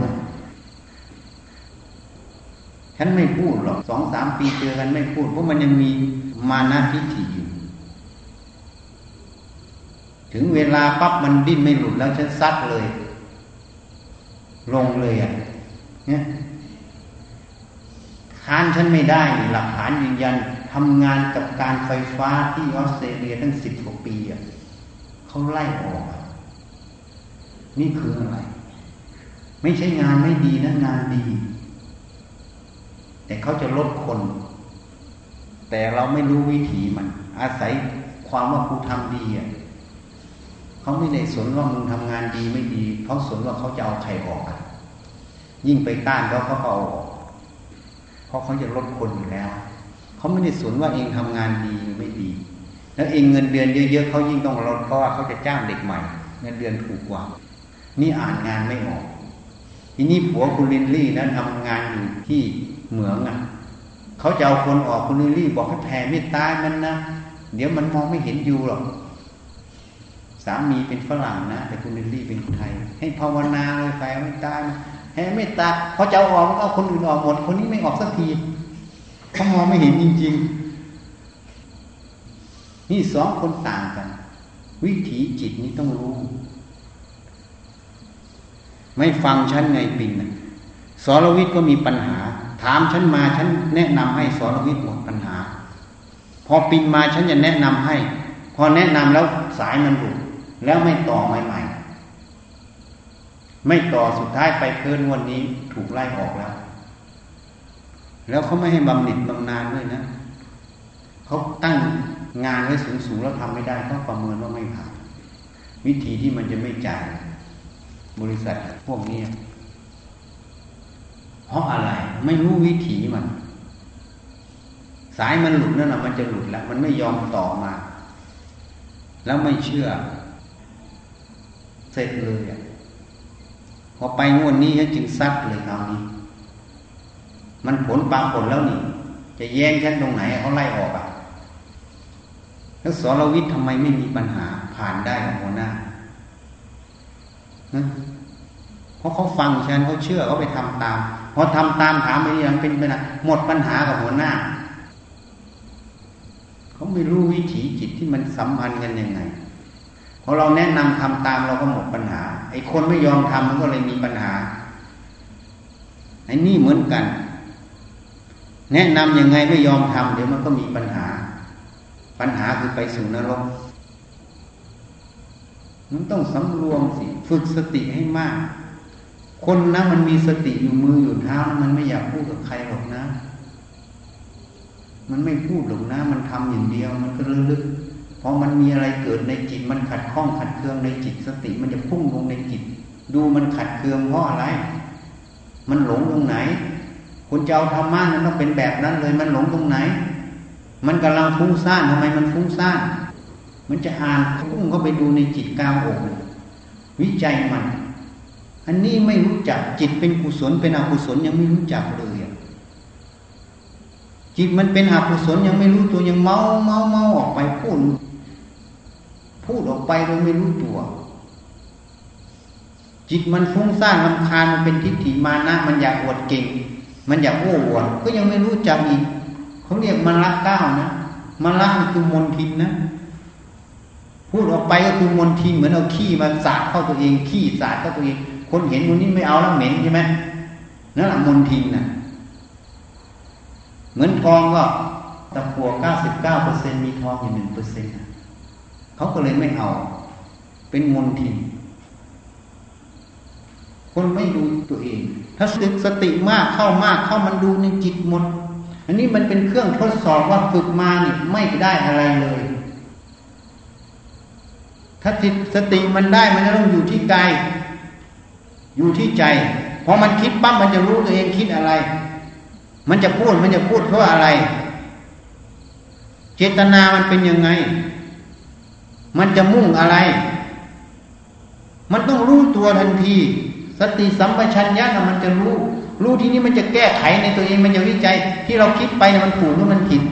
ฉันไม่พูดหรอกสองสามปีเจอกันไม่พูด เพราะมันยังมีมานะทิฏฐิอยู่ถึงเวลาปั๊บมันดิ้นไม่หลุดแล้วฉันซัดเลย ลงเลยอะเนี่ยค้านฉันไม่ได้หลักฐานยืนยันทำงานกับการไฟฟ้าที่ออสเตรเลียตั้งสิบกว่าปีอะเขาไล่ออก นี่คืออะไร ไม่ใช่งานไม่ดีนะงานดี แต่เขาจะลดคน แต่เราไม่รู้วิถีมัน อาศัยความว่าครูทำดีอะเขาไม่ได้สนว่ามึงทำงานดีไม่ดี เขาสนว่าเขาจะเอาใครออก ยิ่งไปต้านเขาเขาเอาออกเพราะเขาจะลดคนอยู่แล้ว เขาไม่ได้สนว่าเองทำงานดีไม่ดี แล้วเองเงินเดือนเยอะๆเขายิ่งต้องลดเพราะว่าเขาจะจ้างเด็กใหม่ เงินเดือนถูกกว่า นี่อ่านงานไม่ออกทีนี้ผัวคุณลินลี่นั้นทำงานอยู่ที่ เหมืองอะเขาจะเอาคนออกคุณลินลี่บอกให้แผ่เมตตามันนะเดี๋ยวมันมองไม่เห็นอยู่หรอกสามีเป็นฝรั่งนะ แต่คุณลินลี่เป็นคนไทย ให้ภาวนาเลยแผ่เมตตาแผ่เมตตาเขาจะเอาออกเอาคนอื่นออกหมดคนนี้ไม่ออกสักทีเขามองไม่เห็นจริง ๆ นี่สองคนต่างกัน วิถีจิตนี้ต้องรู้ ไม่ฟังฉันไงปินนะสรวิทย์ก็มีปัญหา ถามฉันมาฉันแนะนำให้สรวิทย์หมดปัญหา พอปินมาฉันจะแนะนำให้ พอแนะนำแล้วสายมันหลุดแล้วไม่ต่อใหม่ๆไม่ต่อสุดท้ายไปเพิ่นวันนี้ถูกไล่ออกแล้ว แล้วเขาไม่ให้บำเหน็จบำนาญด้วยนะเขาตั้งงานไว้สูงๆแล้วทำไม่ได้ต้องประเมินว่าไม่ผ่านวิธีที่มันจะไม่จ่ายบริษัทพวกนี้ เพราะอะไร ไม่รู้วิถีมัน สายมันหลุดนั่นแหละมันจะหลุดแล้ว มันไม่ยอมต่อมา แล้วไม่เชื่อ เสร็จเลยอะพอไปงวดนี้ฉันจึงซัดเลยคราวนี้ มันผลปรากฏแล้วนี่ จะแย่งฉันตรงไหนเขาไล่ออกอะแล้วสรวิทย์ทำไมไม่มีปัญหาผ่านได้กับหัวหน้าเพราะเขาฟังฉันเขาเชื่อเขาไปทำตาม พอทำตามถามไปยังเป็นไปนะหมดปัญหากับหัวหน้า เขาไม่รู้วิถีจิตที่มันสัมพันธ์กันยังไงพอเราแนะนำทำตามเราก็หมดปัญหา ไอ้คนไม่ยอมทำมันก็เลยมีปัญหาไอ้นี่เหมือนกัน แนะนำยังไงไม่ยอมทำเดี๋ยวมันก็มีปัญหา ปัญหาคือไปสู่นรกมันต้องสำรวมสิ ฝึกสติให้มาก คนนะมันมีสติอยู่มืออยู่เท้า มันไม่อยากพูดกับใครหรอกนะ มันไม่พูดหรอกนะ มันทำอย่างเดียว มันก็ลึกๆพอมันมีอะไรเกิดในจิต มันขัดข้องขัดเคืองในจิต สติมันจะพุ่งลงในจิต ดูมันขัดเคืองเพราะอะไร มันหลงตรงไหนคุณจะเอาธรรมะนั้นต้องเป็นแบบนั้นเลย มันหลงตรงไหน มันกำลังฟุ้งซ่านทำไมมันฟุ้งซ่านมันจะอ่านพุ่งเข้าไปดูในจิตกลางอกวิจัยมัน อันนี้ไม่รู้จักจิตเป็นกุศลเป็นอกุศลยังไม่รู้จักเลยจิตมันเป็นอกุศลยังไม่รู้ตัวยังเมาเมาเมาออกไปพูดพูดออกไปโดยไม่รู้ตัว จิตมันฟุ้งซ่านลำคาญมันเป็นทิฏฐิมานะ มันอยากอวดเก่ง มันอยากโอ้อวดก็ยังไม่รู้จักอีกเขาเรียกมันละก้าวนะมันละคือมนทินนะพูดออกไปก็คือมลทินเหมือนเอาขี้มาสาดเข้าตัวเองขี้สาดเข้าตัวเอง คนเห็นคนนี้ไม่เอาแล้วเหม็นใช่ไหมนั่นแหละมลทินนะเหมือนทองก็ตะกัวเก้าสิบเก้าเปอร์เซ็นมีทองอยู่หนึ่งเปอร์เซ็นเขาก็เลยไม่เอา เป็นมนทิน คนไม่ดูตัวเอง ถ้าสึกสติมากเข้ามากเข้ามันดูในจิตหมด อันนี้มันเป็นเครื่องทดสอบว่าฝึกมาเนี่ยไม่ได้อะไรเลย ถ้าจิตสติมันได้มันจะต้องอยู่ที่กาย อยู่ที่ใจพอมันคิดปั๊บมันจะรู้ตัวเองคิดอะไร มันจะพูดมันจะพูดเพราะอะไร เจตนามันเป็นยังไง มันจะมุ่งอะไร มันต้องรู้ตัวทันที สติสัมปชัญญะมันจะรู้ รู้ที่นี้มันจะแก้ไขในตัวเองมันจะวิจัย ที่เราคิดไปมันถูกหรือมันผิด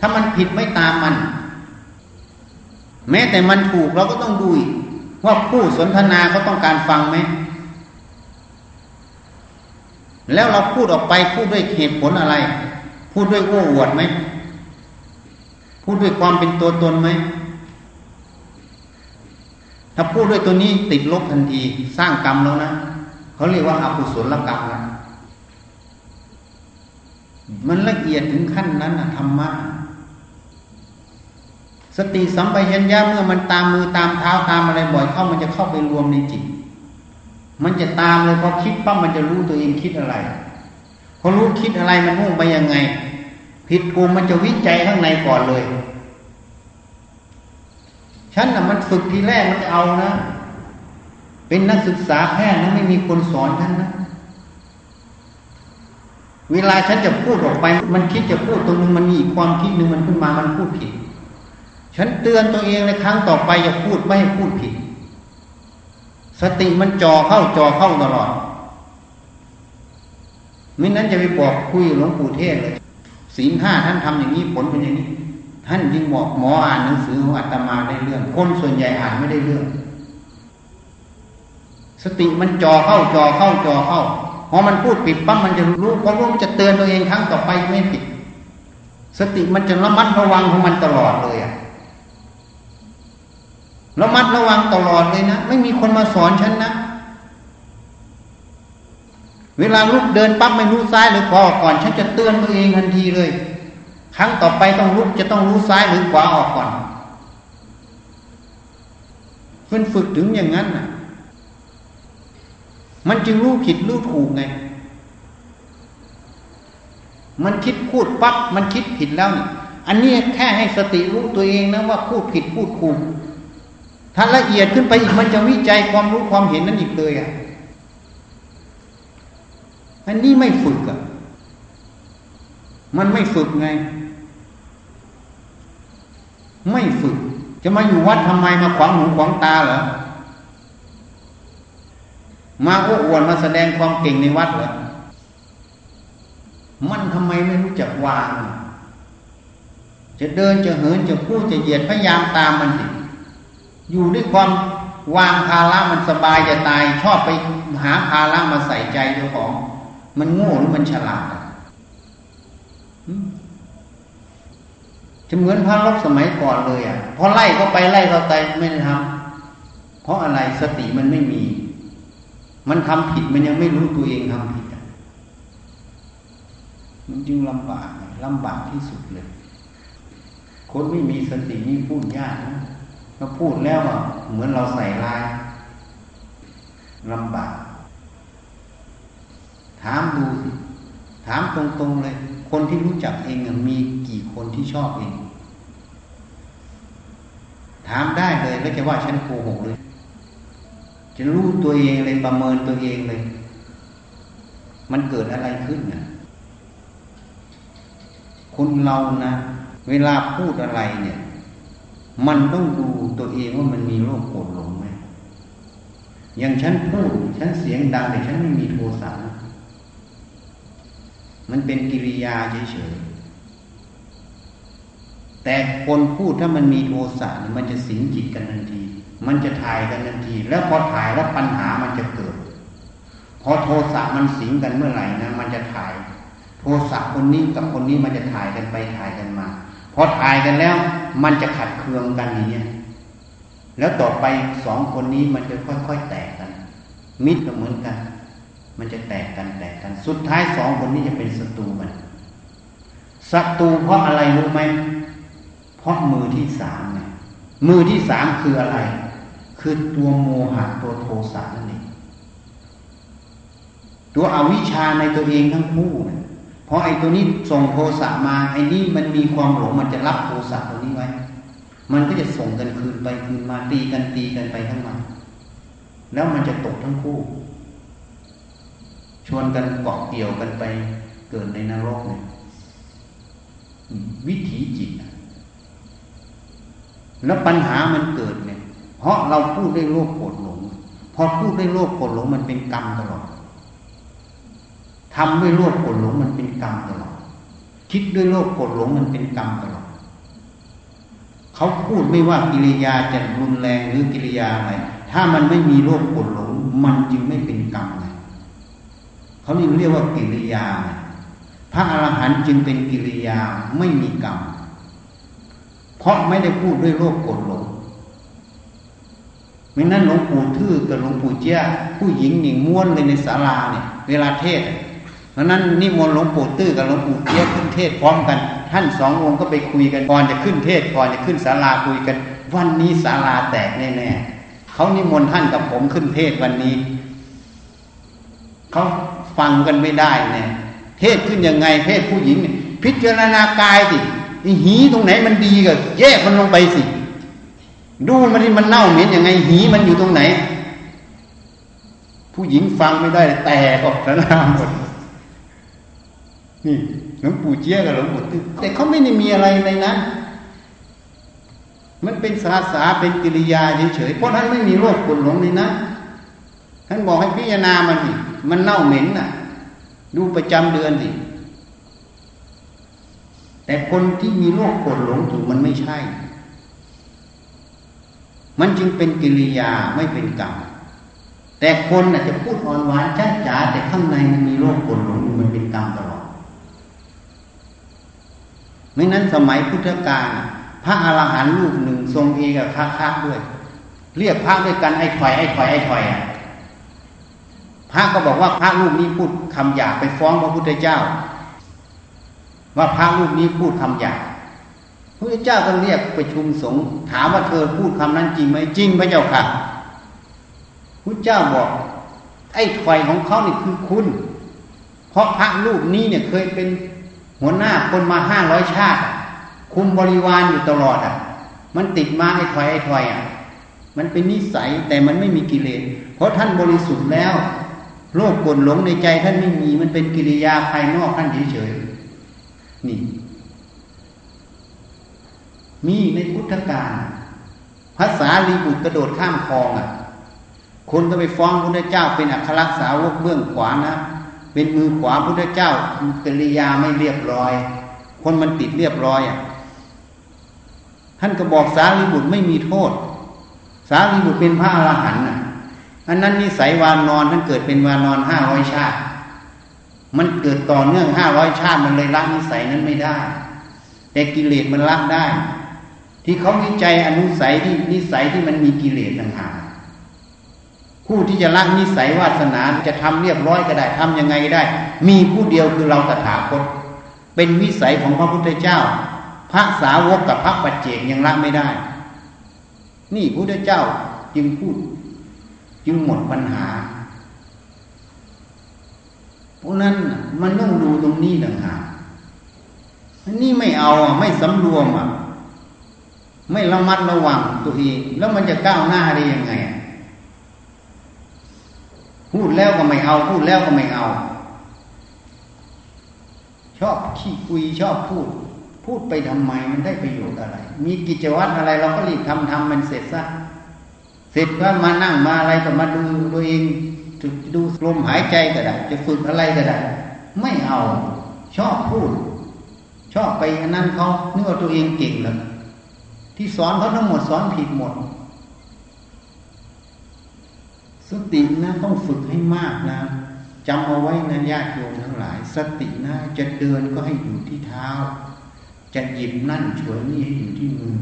ถ้ามันผิดไม่ตามมัน แม้แต่มันถูกเราก็ต้องดูอีก ว่าผู้สนทนาเขาต้องการฟังไหม แล้วเราพูดออกไปพูดด้วยเหตุผลอะไร พูดด้วยโอ้อวดไหม พูดด้วยความเป็นตัวตนไหม ถ้าพูดด้วยตัวนี้ติดลบทันทีสร้างกรรมแล้วนะเขาเรียกว่าอาภุศลกรรมนะมันละเอียดถึงขั้นนั้นนะธรรมะ สติสัมปชัญญะเมื่อมันตามมือตามเท้าตามอะไรบ่อยเข้ามันจะเข้าไปรวมในจิต มันจะตามเลยพอคิดปั๊บมันจะรู้ตัวเองคิดอะไรพอรู้คิดอะไรมันมุ่งไปยังไง ผิดกูมันจะวิจัยข้างในก่อนเลยฉันน่ะมันฝึกทีแรกมันเอานะ เป็นนักศึกษาแพทย์นะไม่มีคนสอนฉันนะเวลาฉันจะพูดออกไป มันคิดจะพูดตรงนึงมันมีความคิดหนึ่งมันขึ้นมามันพูดผิด ฉันเตือนตัวเองในครั้งต่อไปอย่าพูดไม่ให้พูดผิด สติมันจ่อเข้าจ่อเข้าตลอดไม่นั้นจะไปบอกคุยหลวงปู่เทศเลยศีลห้าท่านทำอย่างนี้ผลเป็นอย่างนี้ ท่านยิ่งบอกหมออ่านหนังสือของอาตมาได้เรื่อง คนส่วนใหญ่อ่านไม่ได้เรื่อง สติมันจ่อเข้าจ่อเข้าจ่อเข้าพอมันพูดผิดปั๊บมันจะรู้พอรู้จะเตือนตัวเองครั้งต่อไปไม่ผิด สติมันจะระมัดระวังของมันตลอดเลยอะ ระมัดระวังตลอดเลยนะไม่มีคนมาสอนฉันนะ เวลาลุกเดินปั๊บไม่รู้ซ้ายหรือขวาออกก่อน ฉันจะเตือนตัวเองทันทีเลย ครั้งต่อไปต้องลุกจะต้องรู้ซ้ายหรือขวาออกก่อนเพื่อนฝึกถึงอย่างนั้นน่ะ มันจึงรู้ผิดรู้ถูกไง มันคิดพูดปั๊บมันคิดผิดแล้วนี่อันนี้แค่ให้สติรู้ตัวเองนะว่าพูดผิดพูดถูก ถ้าละเอียดขึ้นไปอีกมันจะวิจัยความรู้ความเห็นนั้นอีกเลยอะอันนี้ไม่ฝึกอะ มันไม่ฝึกไง ไม่ฝึก จะมาอยู่วัดทำไมมาขวางหูขวางตาเหรอ มาโอ้อวดมาแสดงความเก่งในวัดเหรอ มันทำไมไม่รู้จักวาง จะเดินจะเหินจะพูดจะเหยียดพยายามตามมันสิ อยู่ด้วยความวางภาระมันสบายจะตาย ชอบไปหาภาระมาใส่ใจเจ้าของ มันโง่หรือมันฉลาดจะเหมือนพระลบสมัยก่อนเลยอะพอไล่ก็ไปไล่ก็ไปไม่ได้ทำเพราะอะไรสติมันไม่มี มันทำผิดมันยังไม่รู้ตัวเองทำผิดมันจึงลำบากลำบากที่สุดเลย คนไม่มีสตินี่พูดยากนะ เราพูดแล้วอะเหมือนเราใส่ลายลำบาก ถามดูสิถามตรงๆเลย คนที่รู้จักเองมีกี่คนที่ชอบเอง ถามได้เลยแล้วจะว่าฉันโกหกเลยจะรู้ตัวเองเลยประเมินตัวเองเลย มันเกิดอะไรขึ้นนะคนเรานะ เวลาพูดอะไรเนี่ย มันต้องดูตัวเองว่ามันมีโรคโกรธหลงไหมอย่างฉันพูดฉันเสียงดังแต่ฉันไม่มีโทสะมันเป็นกิริยาเฉยๆแต่คนพูดถ้ามันมีโทสะมันจะสิงจิตกันทันที มันจะถ่ายกันทันที แล้วพอถ่ายแล้วปัญหามันจะเกิด พอโทสะมันสิงกันเมื่อไหร่นะมันจะถ่าย โทสะคนนี้กับคนนี้มันจะถ่ายกันไปถ่ายกันมา พอถ่ายกันแล้ว มันจะขัดเคืองกันอย่างนี้แล้วต่อไปสองคนนี้มันจะค่อยๆแตกกัน มิตรก็เหมือนกัน มันจะแตกกันแตกกัน สุดท้ายสองคนนี้จะเป็นศัตรูกันศัตรูเพราะอะไรรู้ไหมเพราะมือที่สามไงมือที่สามคืออะไร คือตัวโมหะตัวโทสะนั่นเองตัวอวิชชาในตัวเองทั้งคู่เเพราะไอ้ตัวนี้ส่งโทสะมาไอ้นี่มันมีความหลงมันจะรับโทสะตัวนี้ไว้ มันก็จะส่งกันคืนไปคืนมาตีกันตีกันไปทั้งวันแล้วมันจะตกทั้งคู่ ชวนกันเกาะเกี่ยวกันไปเกิดในนรกเนี่ยวิถีจิต แล้วปัญหามันเกิดเนี่ย เพราะเราพูดได้โลภโกรธหลง พอพูดได้โลภโกรธหลงมันเป็นกรรมตลอด ทำด้วยโลภโกรธหลงมันเป็นกรรมตลอดคิดด้วยโลภโกรธหลงมันเป็นกรรมตลอดเขาพูดไม่ว่ากิริยาจะรุนแรงหรือกิริยาอะไรถ้ามันไม่มีโลภโกรธหลงมันจึงไม่เป็นกรรมไงเขานี่เรียกว่ากิริยาไงพระอรหันต์จึงเป็นกิริยาไม่มีกรรมเพราะไม่ได้พูดด้วยโลภโกรธหลงไม่นั้นหลวงปู่ทื่อกับหลวงปู่เจ้า ผู้หญิงหนิงม้วนเลยในศาลาเนี่ย เวลาเทศ เพราะนั้นนิมนต์หลวงปู่ตื้อกับหลวงปู่เจี๊ยขึ้นเทศพร้อมกัน ท่านสององค์ก็ไปคุยกันก่อนจะขึ้นเทศก่อนจะขึ้นศาลาคุยกัน วันนี้ศาลาแตกแน่ๆเขานิมนต์ท่านกับผมขึ้นเทศวันนี้เขาฟังกันไม่ได้เนี่ยเทศขึ้นยังไงเทศผู้หญิง พิจารณากายสิหีตรงไหนมันดีก็แยกมันลงไปสิ ดูมันที่มันเน่าเหม็นยังไงหีมันอยู่ตรงไหน ผู้หญิงฟังไม่ได้แตกออกสนามหมด นี่หลวงปู่เจี๊ยกับหลวงปู่ตื้อแต่เขาไม่ได้มีอะไรในนั้นมันเป็นสาสาเป็นกิริยาเฉยๆเพราะท่านไม่มีโรคกดหลงในนั้นท่านบอกให้พิจารณามันสิมันเน่าเหม็นน่ะ ดูประจำเดือนสิแต่คนที่มีโรคกดหลงถูกมันไม่ใช่ มันจึงเป็นกิริยาไม่เป็นกรรมแต่คนน่ะจะพูดอ่อนหวานช้าจ๋าแต่ข้างในมันมีโรคกดหลงมันเป็นกรรมตลอด ไม่นั้นสมัยพุทธกาลพระอรหันต์รูปหนึ่งทรงเอกคาคาด้วย เรียกพระด้วยกันไอ้ถอยไอ้ถอยไอ้ถอยอะพระก็บอกว่าพระรูปนี้พูดคำหยาบไปฟ้องพระพุทธเจ้า ว่าพระรูปนี้พูดคำหยาบพระพุทธเจ้าก็เรียกประชุมสงฆ์ถามว่าเธอพูดคำนั้นจริงไหมจริงพระเจ้าค่ะพระเจ้าบอก ไอ้ถอยของเขานี่คือคุณ เพราะพระรูปนี้เนี่ยเคยเป็น หัวหน้าคนมาห้าร้อยชาติ คุมบริวารอยู่ตลอดอะ มันติดมาไอ้ถอยไอ้ถอยอะ มันเป็นนิสัยแต่มันไม่มีกิเลสเพราะท่านบริสุทธิ์แล้ว โลภกดหลงในใจท่านไม่มีมันเป็นกิริยาภายนอกท่านเฉยๆนี่ มีในพุทธการภาษาลีบุตรกระโดดข้ามคลองอะคนก็ไปฟ้องพระเจ้าเป็นอัครสาวกเบื้องขวานะ เป็นมือขวาพุทธเจ้ากิริยาไม่เรียบร้อย คนมันติดเรียบร้อยอะท่านก็บอกสารีบุตรไม่มีโทษ สารีบุตรเป็นพระอรหันต์อะอันนั้นนิสัยวานอนท่านเกิดเป็นวานอนห้าร้อยชาติ มันเกิดต่อเนื่องห้าร้อยชาติมันเลยละนิสัยนั้นไม่ได้ แต่กิเลสมันละได้ ที่เขาวิจัยอนุสัยที่นิสัยที่มันมีกิเลสต่างหาก ผู้ที่จะละนิสัยวาสนาจะทำเรียบร้อยก็ได้ทำยังไงก็ได้ มีผู้เดียวคือเราตถาคต เป็นวิสัยของพระพุทธเจ้า พระสาวกกับพระปัจเจกยังละไม่ได้ นี่พระพุทธเจ้าจึงพูด จึงหมดปัญหาเพราะนั้นมันต้องดูตรงนี้ต่างหากนนี้ไม่เอาอะไม่สำรวมอะไม่ระมัดระวังตัวเอง แล้วมันจะก้าวหน้าได้ยังไง พูดแล้วก็ไม่เอา พูดแล้วก็ไม่เอา ชอบขี้คุยชอบพูด พูดไปทำไมมันได้ประโยชน์อะไร มีกิจวัตรอะไร เราก็รีบทำทำมันเสร็จซะเสร็จก็มานั่งมาอะไรก็มาดูตัวเองดูลมหายใจก็ได้จะฝึกอะไรก็ได้ไม่เอา ชอบพูด ชอบไปอันนั้นเขานึกว่าตัวเองเก่งเลยที่สอนเขาทั้งหมดสอนผิดหมด สตินะต้องฝึกให้มากนะจำเอาไว้นะญาติโยมทั้งหลาย สตินะจะเดินก็ให้อยู่ที่เท้า จะหยิบนั่นฉวยนี่ให้อยู่ที่มือ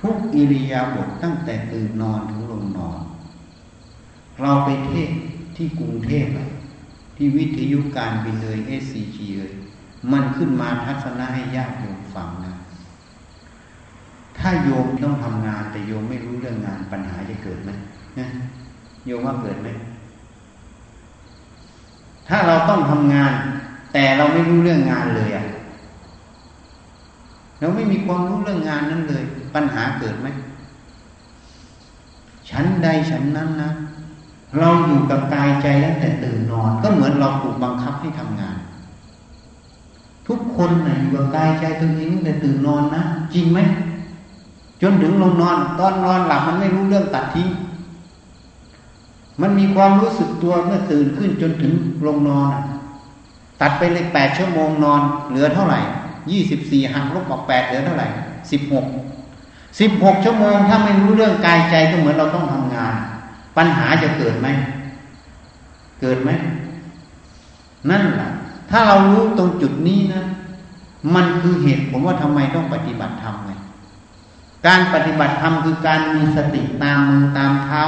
ทุกอิริยาบถตั้งแต่ตื่นนอนถึงลงนอน เราไปเทศที่กรุงเทพที่วิทยุการบินเลยเอสซีเลยมันขึ้นมาทัศนะให้ญาติโยมฟังนะถ้าโยมต้องทำงานแต่โยมไม่รู้เรื่องงานปัญหาจะเกิดไหมนะ โยมว่าเกิดไหมถ้าเราต้องทำงาน แต่เราไม่รู้เรื่องงานเลยอะเราไม่มีความรู้เรื่องงานนั้นเลย ปัญหาเกิดไหมฉันใดฉันนั้นนะเราอยู่กับกายใจตั้งแต่ตื่นนอน ก็เหมือนเราถูกบังคับให้ทำงาน ทุกคนนะอยู่กับกายใจตัวเองตั้งแต่ตื่นนอนนะจริงไหมจนถึงลงนอน ตอนนอนหลับมันไม่รู้เรื่องตัดทิ้ง มันมีความรู้สึกตัวเมื่อตื่นขึ้นจนถึงลงนอน ตัดไปเลยแปดชั่วโมงนอน เหลือเท่าไหร่ยี่สิบสี่หักลบออกแปดเหลือเท่าไหร่สิบหกสิบหกชั่วโมงถ้าไม่รู้เรื่องกายใจก็เหมือนเราต้องทำงาน ปัญหาจะเกิดไหม เกิดไหม นั่นแหละถ้าเรารู้ตรงจุดนี้นะ มันคือเหตุผมว่าทำไมต้องปฏิบัติธรรมไงการปฏิบัติธรรมคือการมีสติตามมือตามเท้า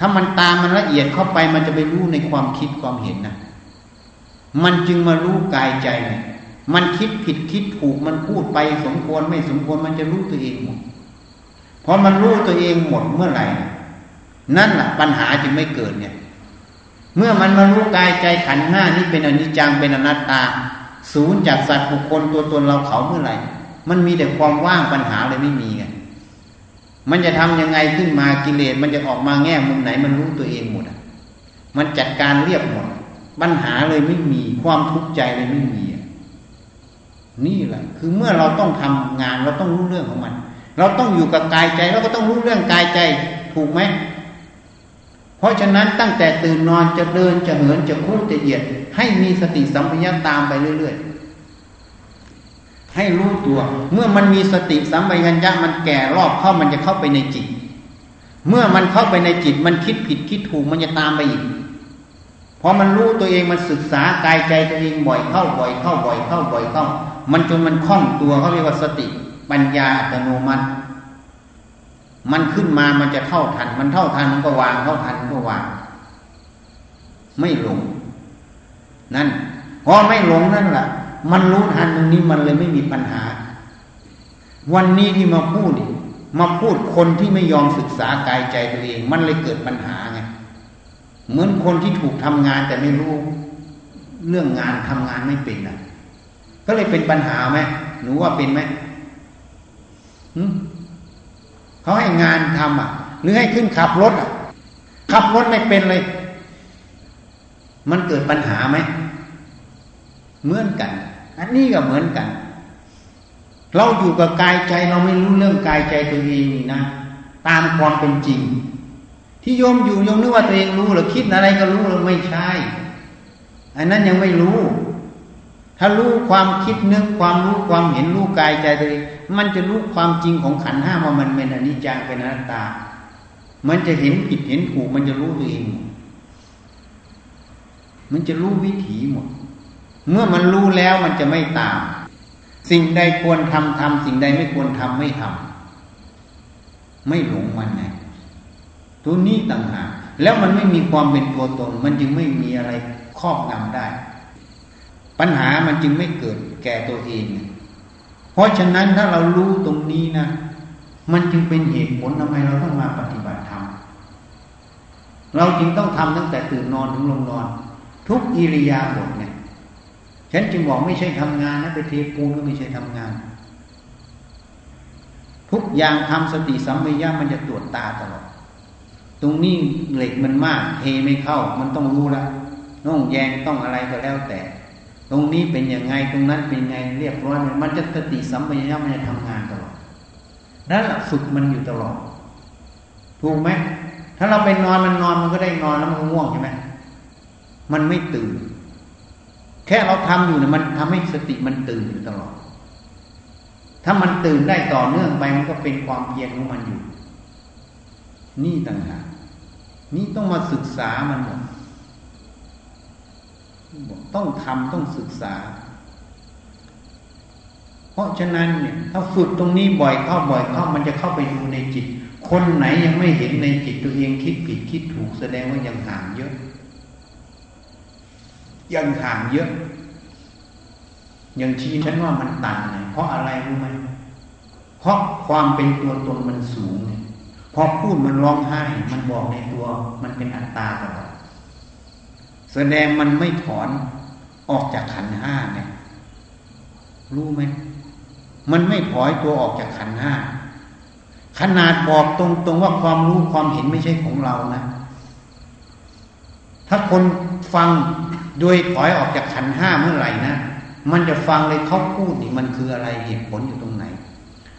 ถ้ามันตามมันละเอียดเข้าไปมันจะไปรู้ในความคิดความเห็นนะมันจึงมารู้กายใจมันคิดผิดคิดถูกมันพูดไปสมควรไม่สมควรมันจะรู้ตัวเองหมดพอมันรู้ตัวเองหมดเมื่อไหร่ นั่นแหละปัญหาจึงไม่เกิดเนี่ย เมื่อมันมารู้กายใจขันห้านี้เป็นอนิจจังเป็นอนัตตา ศูนย์จากสัตว์บุคคลตัวตนเราเขาเมื่อไหร่ มันมีแต่ความว่างปัญหาเลยไม่มีไง มันจะทำยังไงขึ้นมากิเลสมันจะออกมาแง่มุมไหน มันรู้ตัวเองหมดอะมันจัดการเรียบหมดปัญหาเลยไม่มีความทุกข์ใจเลยไม่มีนี่แหละ คือเมื่อเราต้องทำงานเราต้องรู้เรื่องของมัน เราต้องอยู่กับกายใจเราก็ต้องรู้เรื่องกายใจถูกไหมเพราะฉะนั้นตั้งแต่ตื่นนอนจะเดินจะเหินจะคุ้จะเหยียด ให้มีสติสัมปชัญญะตามไปเรื่อยๆ ให้รู้ตัว เมื่อมันมีสติสัมปชัญญะมันแก่รอบเข้ามันจะเข้าไปในจิต เมื่อมันเข้าไปในจิตมันคิดผิดคิดถูกมันจะตามไปอีกพอมันรู้ตัวเองมันศึกษากายใจตัวเองบ่อยเข้าบ่อยเข้าบ่อยเข้าบ่อยเข้า มันจนมันคล่องตัวเขาเรียกว่าสติปัญญาอัตโนมัติ มันขึ้นมามันจะเท่าทัน มันเท่าทันมันก็วางเท่าทันก็วาง ไม่หลง นั่นพอไม่หลงนั่นแหละ มันรู้ทันตรงนี้มันเลยไม่มีปัญหา วันนี้ที่มาพูดมาพูดคนที่ไม่ยอมศึกษากายใจตัวเอง มันเลยเกิดปัญหาไงเหมือนคนที่ถูกทำงานแต่ไม่รู้ เรื่องงานทำงานไม่เป็นอะ ก็เลยเป็นปัญหาไหมหนูว่าเป็นไหมเขาให้งานทำอะ หรือให้ขึ้นขับรถอะ ขับรถไม่เป็นเลย มันเกิดปัญหาไหม เหมือนกัน อันนี้ก็เหมือนกัน เราอยู่กับกายใจเราไม่รู้เรื่องกายใจตัวเองนี่นะ ตามความเป็นจริง ที่โยมอยู่โยมนึกว่าตัวเองรู้หรือคิดอะไรก็รู้หรือไม่ใช่ อันนั้นยังไม่รู้ ถ้ารู้ความคิดนึกความรู้ความเห็นรู้กายใจตัวเองมันจะรู้ความจริงของขันห้าว่ามันเป็นอนิจจังเป็นอนัตตา มันจะเห็นผิดเห็นถูกมันจะรู้ตัวเอง มันจะรู้วิถีหมด เมื่อมันรู้แล้วมันจะไม่ตาม สิ่งใดควรทำทำสิ่งใดไม่ควรทำไม่ทำไม่หลงมันไงตัวนี้ต่างหากแล้วมันไม่มีความเป็นตัวตน มันจึงไม่มีอะไรครอบงำได้ ปัญหามันจึงไม่เกิดแก่ตัวเอง เพราะฉะนั้นถ้าเรารู้ตรงนี้นะ มันจึงเป็นเหตุผลทำไมเราต้องมาปฏิบัติธรรมเราจึงต้องทำตั้งแต่ตื่นนอนถึงลงนอน ทุกอิริยาบถเนี่ย ฉันจึงบอกไม่ใช่ทำงานนะไปเทปูนก็ไม่ใช่ทำงาน ทุกอย่างทำสติสัมปญญะมันจะตรวจตาตลอด ตรงนี้เหล็กมันมาก เทไม่เข้า มันต้องรู้ละต้องแยงต้องอะไรก็แล้วแต่ ตรงนี้เป็นยังไงตรงนั้นเป็นไงเรียบร้อยมันจะสติสัมปชัญญะมันจะทำงานตลอดนั่นแหละฝึกมันอยู่ตลอด ถูกไหมถ้าเราไปนอนมันนอนมันก็ได้นอนแล้วมันก็ง่วงใช่ไหมมันไม่ตื่น แค่เราทำอยู่เนี่ยมันทำให้สติมันตื่นอยู่ตลอด ถ้ามันตื่นได้ต่อเนื่องไปมันก็เป็นความเพียรของมันอยู่ นี่ต่างหากนี่ต้องมาศึกษามันหมดต้องทำต้องศึกษา เพราะฉะนั้นเนี่ยถ้าฝึกตรงนี้บ่อยเข้าบ่อยเข้ามันจะเข้าไปดูในจิต คนไหนยังไม่เห็นในจิตตัวเองคิดผิดคิดถูกแสดงว่ายังห่างเยอะ ยังห่างเยอะ ยังชี้ฉันว่ามันตันไงเพราะอะไรรู้ไหมเพราะความเป็นตัวตนมันสูงเพอพูดมันร้องไห้ มันบอกในตัว มันเป็นอัตตาตลอดแสดงมันไม่ถอนออกจากขันห้าเนี่ยรู้ไหมมันไม่ถอยตัวออกจากขันห้าขนาดบอกตรงๆว่าความรู้ความเห็นไม่ใช่ของเรานะ ถ้าคนฟัง โดยถอยออกจากขันห้าเมื่อไหร่นะมันจะฟังเลยเขาพูดนี่มันคืออะไรเหตุผลอยู่ตรงไหน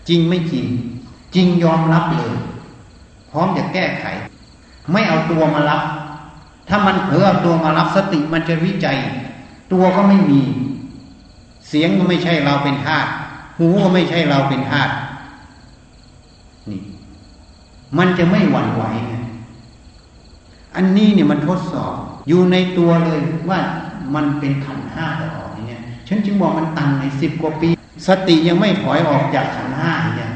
จริงไม่จริง จริงยอมรับเลย พร้อมจะแก้ไข ไม่เอาตัวมารับ ถ้ามันเผลอเอาตัวมารับสติมันจะวิจัย ตัวก็ไม่มี เสียงก็ไม่ใช่เราเป็นธาตุหูก็ไม่ใช่เราเป็นธาตุนี่ มันจะไม่หวั่นไหวอันนี้เนี่ยมันทดสอบ อยู่ในตัวเลยว่ามันเป็นขันห้าตลอดอย่างเงี้ยฉันจึงบอกมันตันในสิบกว่าปี สติยังไม่ถอยออกจากขันห้าอย่าง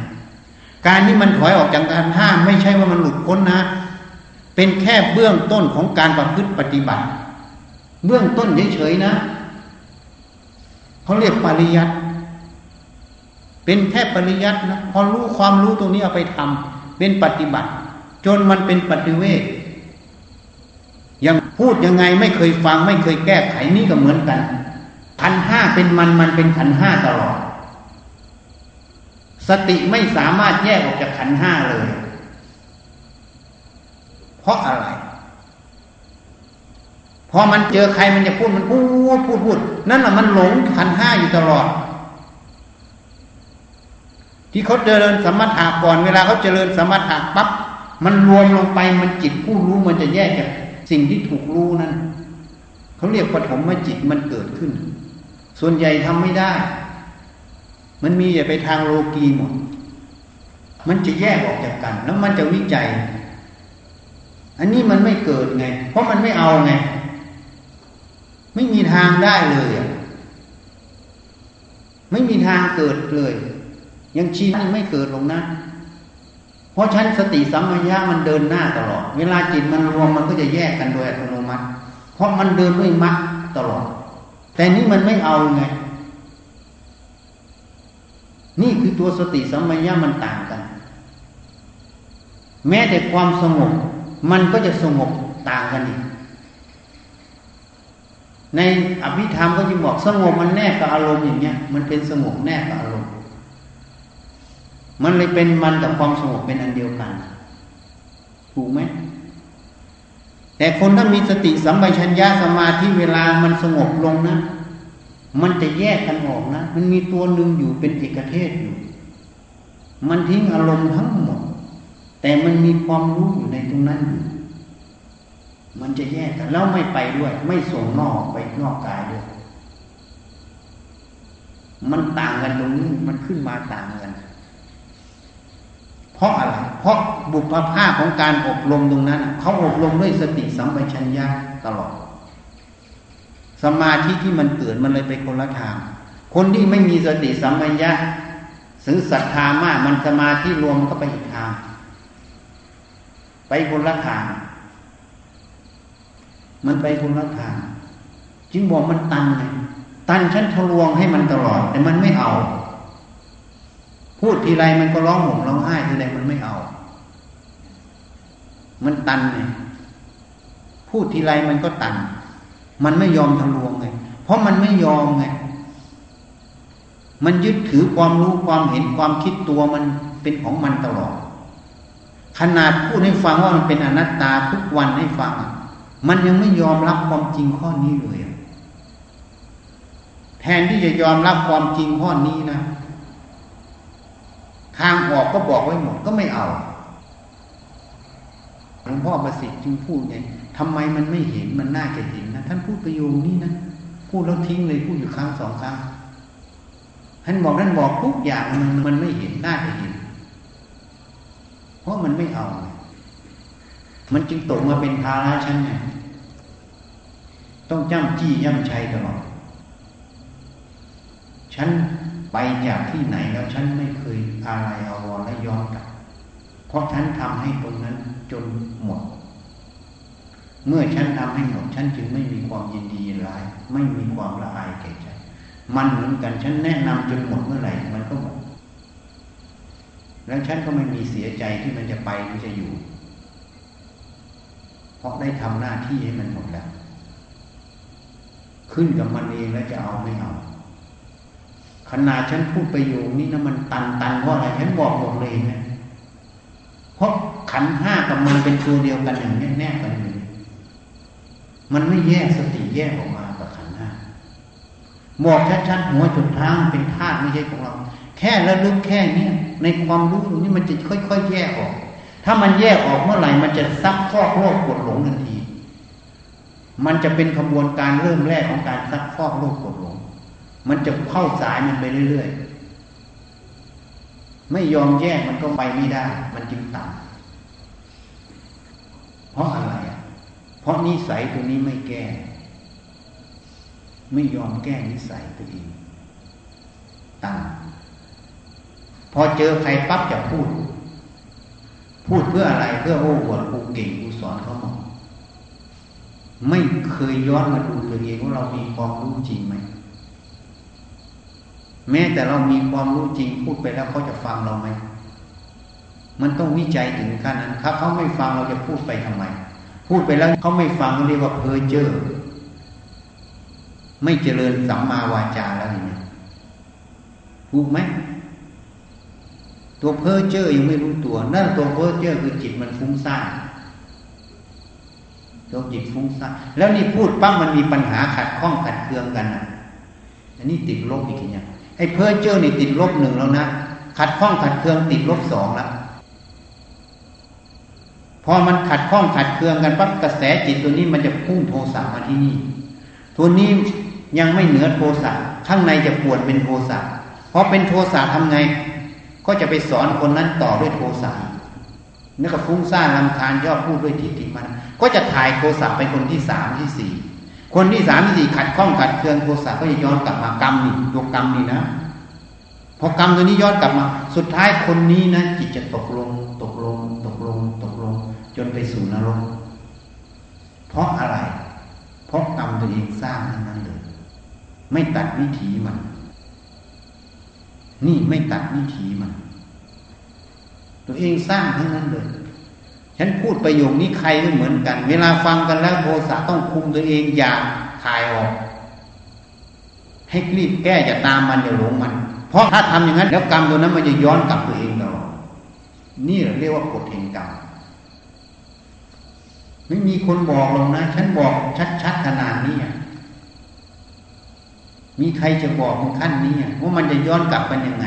การที่มันถอยออกจากขันห้าไม่ใช่ว่ามันหลุดพ้นนะ เป็นแค่เบื้องต้นของการประพฤติปฏิบัติ เบื้องต้นเฉยๆนะเขาเรียกปริยัติเป็นแค่ปริยัตินะพอรู้ความรู้ตรงนี้เอาไปทำเป็นปฏิบัติ จนมันเป็นปฏิเวท ยังพูดยังไงไม่เคยฟังไม่เคยแก้ไขนี่ก็เหมือนกันขันห้าเป็นมันมันเป็นขันห้าตลอด สติไม่สามารถแยกออกจากขันห้าเลย เพราะอะไรพอมันเจอใครมันจะพูดมันพูดพูดพูดนั่นแหละมันหลงขันห้าอยู่ตลอด ที่เขาเจริญสมถะก่อนเวลาเขาเจริญสมถะปั๊บมันรวมลงไปมันจิตผู้รู้มันจะแยกจาก สิ่งที่ถูกรู้นั้นเขาเรียกปฐมจิตมันเกิดขึ้น ส่วนใหญ่ทำไม่ได้ มันมีอย่าไปทางโลกีหมด มันจะแยกออกจากกัน แล้วมันจะวิจัย อันนี้มันไม่เกิดไง เพราะมันไม่เอาไง ไม่มีทางได้เลยไม่มีทางเกิดเลย ยังชีนไม่เกิดลงนะ เพราะฉันสติสัมปชัญญะมันเดินหน้าตลอด เวลาจิตมันรวมมันก็จะแยกกันโดยอัตโนมัติ เพราะมันเดินด้วยมรรคตลอด แต่นี้มันไม่เอาไง นี่คือตัวสติสัมปชัญญะมันต่างกัน แม้แต่ความสงบมันก็จะสงบต่างกันอีกในอภิธรรมก็จะบอกสงบมันแนบกับอารมณ์อย่างเงี้ย มันเป็นสงบแนบกับอารมณ์ มันเลยเป็นมันกับความสงบเป็นอันเดียวกัน ถูกไหมแต่คนถ้ามีสติสัมปชัญญะสมาธิเวลามันสงบลงนะมันจะแยกกันออกนะ มันมีตัวหนึ่งอยู่เป็นเอกเทศอยู่ มันทิ้งอารมณ์ทั้งหมด แต่มันมีความรู้อยู่ในตรงนั้นอยู่ มันจะแยกกันแล้วไม่ไปด้วย ไม่ส่งนอกไปนอกกายด้วย มันต่างกันตรงนี้ มันขึ้นมาต่างกัน เพราะอะไร เพราะบุพภาพของการอบรมตรงนั้นเขาอบรมด้วยสติสัมปชัญญะตลอด สมาธิที่มันเกิดมันเลยไปคนละทาง คนที่ไม่มีสติสัมปชัญญะสือศรัทธามากมันสมาธิรวมก็ไปอีกทาง ไปคนละทาง มันไปคนละทางจึงบอกมันตันไงตันฉันทะลวงให้มันตลอด แต่มันไม่เอา พูดทีไรมันก็ร้องห่มร้องไห้ทีไรมันไม่เอา มันตันไงพูดทีไรมันก็ตัน มันไม่ยอมทะลวงไง เพราะมันไม่ยอมไง มันยึดถือความรู้ความเห็นความคิดตัวมันเป็นของมันตลอด ขนาดพูดให้ฟังว่ามันเป็นอนัตตาทุกวันให้ฟัง มันยังไม่ยอมรับความจริงข้อนี้เลย แทนที่จะยอมรับความจริงข้อนี้นะ ทางออกก็บอกไว้หมดก็ไม่เอาหลวงพ่อประสิทธิ์จึงพูดไงทำไมมันไม่เห็นมันน่าจะเห็นนะท่านพูดประโยคนี้นะพูดแล้วทิ้งเลยพูดอยู่ครั้งสองครั้งท่านบอกท่านบอกทุกอย่างมันมันไม่เห็นน่าจะเห็น เพราะมันไม่เอา มันจึงตกมาเป็นภาระฉันไงต้องจ้ำจี้ย่ำชัยตลอดฉัน ไปจากที่ไหนแล้วฉันไม่เคยอะไรเอาวรและย้อนกลับ เพราะฉันทำให้ตรงนั้นจนหมด เมื่อฉันทำให้หมด ฉันจึงไม่มีความยินดีร้าย ไม่มีความละอายแก่ใจ มันเหมือนกันฉันแนะนำจนหมดเมื่อไหร่มันก็หมด แล้วฉันก็ไม่มีเสียใจที่มันจะไปมันจะอยู่ เพราะได้ทำหน้าที่ให้มันหมดแล้ว ขึ้นกับมันเองแล้วจะเอาไม่เอา ขนาดฉันพูดไประโยคนี้นะมันตันตันเพราะอะไรฉันบอกหมดเลยนะเพราะขันห้ากับมันเป็นตัวเดียวกันอย่างแน่ๆกันเลยมันไม่แยกสติแยกออกมากับขันห้าบอกชัดๆหัวจุดท้างเป็นธาตุไม่ใช่ของเรา แค่ระลึกแค่เนี้ยในความรู้ตรงนี้มันจะค่อย ๆ แยกออก ถ้ามันแยกออกเมื่อไหร่มันจะซักฟอกโลกกดหลงทันที มันจะเป็นขบวนการเริ่มแรกของการซักฟอกโลกกดหลง มันจะเข้าสายมันไปเรื่อยๆ ไม่ยอมแยกมันก็ไปไม่ได้ มันจึงต่ำเพราะอะไรอะ เพราะนิสัยตัวนี้ไม่แก้ ไม่ยอมแก้นิสัยตัวเองต่ำพอเจอใครปั๊บจะพูด พูดเพื่ออะไรเพื่อโอ้อวดกูเก่งกูสอนเขาหมดไม่เคยย้อนมาดูตัวเองว่าเรามีความรู้จริงไหม แม้แต่เรามีความรู้จริงพูดไปแล้วเขาจะฟังเราไหม มันต้องวิจัยถึงขั้นนั้นถ้าเขาไม่ฟังเราจะพูดไปทำไม พูดไปแล้วเขาไม่ฟังเรียกว่าเพ้อเจ้อไม่เจริญสัมมาวาจาแล้วเนี่ยถูกไหมตัวเพ้อเจ้อยังไม่รู้ตัว นั่นตัวเพ้อเจ้อคือจิตมันฟุ้งซ่านตัวจิตฟุ้งซ่านแล้วนี่พูดปั๊บมันมีปัญหาขัดข้องขัดเคืองกันอะอันนี้ติดโลบอีกอย่าง ไอ้เพ้อเจ้อนี่ติดลบหนึ่งแล้วนะขัดข้องขัดเคืองติดลบสองแล้วพอมันขัดข้องขัดเคืองกันปั๊บกระแสจิตตัวนี้มันจะพุ่งโทสะมาที่นี่ ตัวนี้ยังไม่เหนือโทสะข้างในจะปวดเป็นโทสะพอเป็นโทสะทำไง ก็จะไปสอนคนนั้นต่อด้วยโทสะนี่ก็ฟุ้งซ่านลำคาญยอดพูดด้วยทิฏฐิมัน ก็จะถ่ายโทสะไปคนที่สามที่สี่ คนที่สามที่สี่ขัดข้องขัดเคืองโทสะก็จะย้อนกลับมากรรมนี่ตัวกรรมนี่นะพอกรรมตัวนี้ย้อนกลับมา สุดท้ายคนนี้นะจิตจะตกลง ตกลง ตกลง ตกลง จนไปสู่นรก เพราะอะไร เพราะกรรมตัวเองสร้างทั้งนั้นเลย ไม่ตัดวิถีมัน นี่ไม่ตัดวิถีมัน ตัวเองสร้างทั้งนั้นเลย ฉันพูดประโยคนี้ใครก็เหมือนกัน เวลาฟังกันแล้วโทสะต้องคุมตัวเองอย่าถ่ายออก ให้รีบแก้อย่าตามมันอย่าหลงมัน เพราะถ้าทำอย่างนั้นแล้วกรรมตัวนั้นมันจะย้อนกลับตัวเองตลอดนี่เรียกว่ากฎแห่งกรรมไม่มีคนบอกหรอกนะ ฉันบอกชัดๆขนาดนี้มีใครจะบอกของขั้นนี้ว่ามันจะย้อนกลับกันยังไง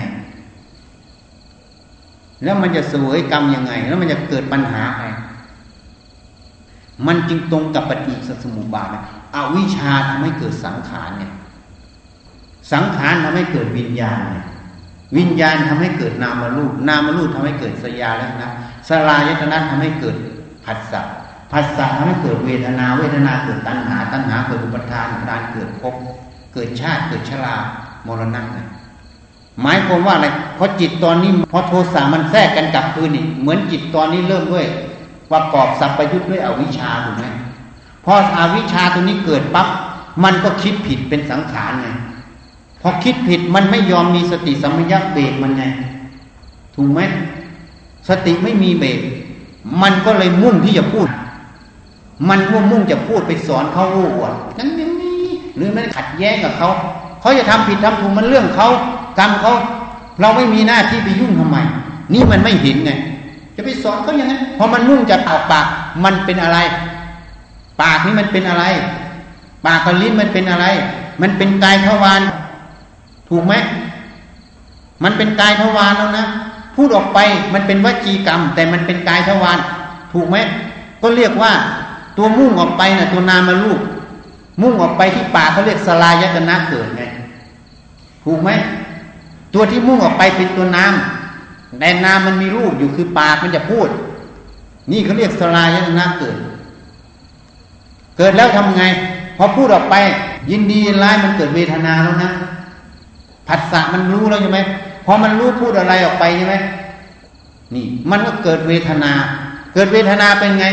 แล้วมันจะสวยกรรมยังไง แล้วมันจะเกิดปัญหาอะไรมันจึงตรงกับปฏิสัสมุปบาทอวิชชาทำให้เกิดสังขารเนี่ย สังขารทำให้เกิดวิญญาณเนี่ยวิญญาณทำให้เกิดนามรูป นามรูปทำให้เกิดสยาแล้วนะสลายตนะทำให้เกิดผัสสะผัสสะทำให้เกิดเวทนา เวทนาเกิดตัณหา ตัณหาเกิดอุปทานอุปทานเกิดภพเกิดชาติเกิดชรามรณะนะ หมายความว่าอะไรเพราะจิตตอนนี้พอโทสะมันแทรกกันกลับคืนนี่เหมือนจิตตอนนี้เริ่มด้วยประกอบสัพพยุตด้วยอวิชชาถูกไหมพออวิชชาตัวนี้เกิดปั๊บมันก็คิดผิดเป็นสังขารไงพอคิดผิดมันไม่ยอมมีสติสัมปชัญญะเบรกมันไง ถูกไหมสติไม่มีเบรกมันก็เลยมุ่งที่จะพูด มันว่ามุ่งจะพูดไปสอนเขาโอ้อวดนั้นนี่หรือไม่ขัดแย้งกับเขา เขาจะทำผิดทำถูกมันเรื่องเขากรรมเขาเราไม่มีหน้าที่ไปยุ่งทำไม นี่มันไม่เห็นไงจะไปสอนเขาอย่างนั้นพอมันนุ่งจะออกปากมันเป็นอะไร ปากนี้มันเป็นอะไร ปากกับลิ้นมันเป็นอะไร มันเป็นกายทวารถูกไหมมันเป็นกายทวารแล้วนะพูดออกไปมันเป็นวจีกรรม แต่มันเป็นกายทวารถูกไหมก็เรียกว่าตัวมุ่งออกไปนะ่ะ ตัวนามาลูก มุ่งออกไปที่ปากเขาเรียกสลายตนะเกิดไง ถูกไหม ตัวที่มุ่งออกไปเป็นตัวน้ำแต่น้ำมันมีรูปอยู่คือปากมันจะพูด นี่เขาเรียกสลายตนะเกิด เกิดแล้วทำไง พอพูดออกไป ยินดีร้ายมันเกิดเวทนาแล้วนะผัสสะมันรู้แล้วใช่ไหมพอมันรู้พูดอะไรออกไปใช่ไหมนี่ มันก็เกิดเวทนา เกิดเวทนาเป็นไง